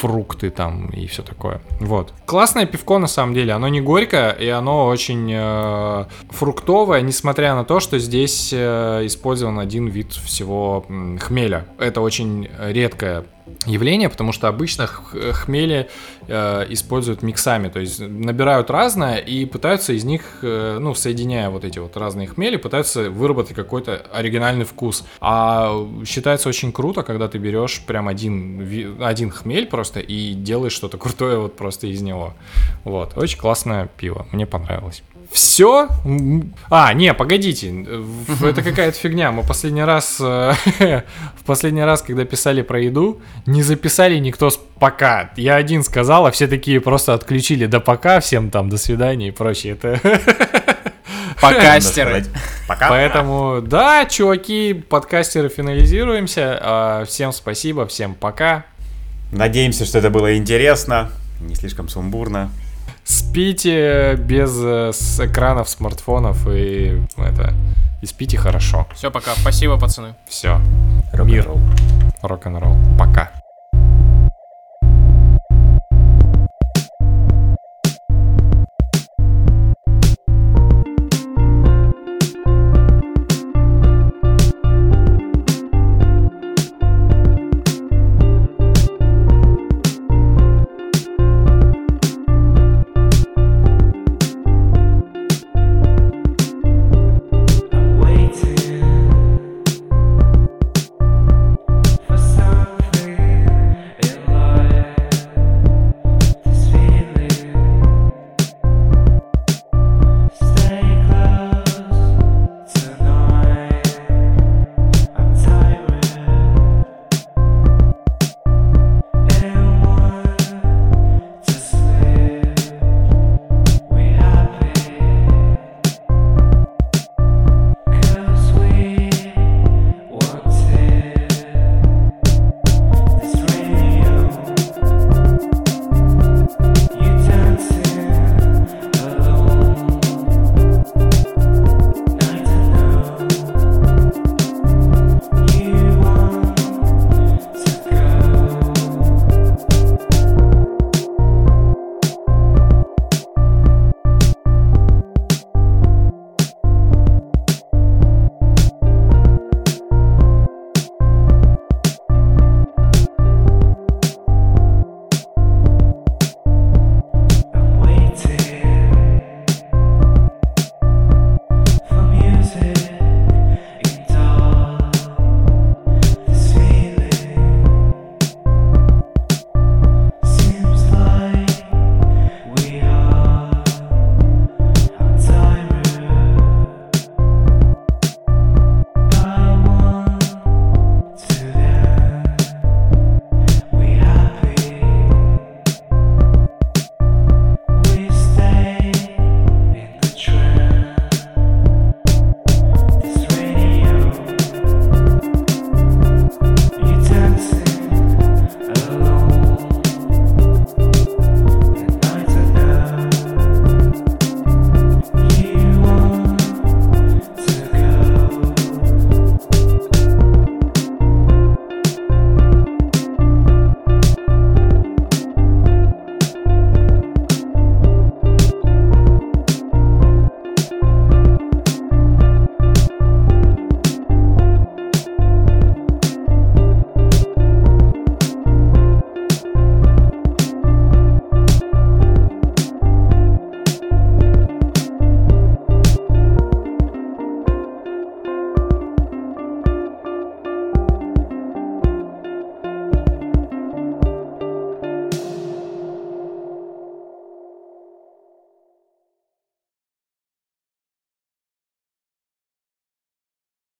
фрукты там и все такое. Вот. Классное пивко на самом деле. Оно не горькое, и оно очень э, фруктовое, несмотря на то, что здесь э, использован один вид всего хмеля. Это очень редкое явление, потому что обычно хмели э, используют миксами, то есть набирают разное и пытаются из них, э, ну, соединяя вот эти вот разные хмели, пытаются выработать какой-то оригинальный вкус. А считается очень круто, когда ты берешь прям один, один хмель просто и делаешь что-то крутое вот просто из него. Вот, очень классное пиво, мне понравилось. Все? А, не, погодите, это какая-то фигня. Мы последний раз, э, в последний раз, когда писали про еду, не записали никто с пока. Я один сказал, а все такие просто отключили до пока, всем там до свидания и прочее. Это сказать Пока. Поэтому, да, чуваки, подкастеры, финализируемся. А, Всем спасибо, всем пока. Надеемся, что это было интересно, не слишком сумбурно. Спите без э, с экранов смартфонов и это и спите хорошо. Все, пока. Спасибо, пацаны. Все. Рок-н-ролл. Рок-н-ролл. Пока.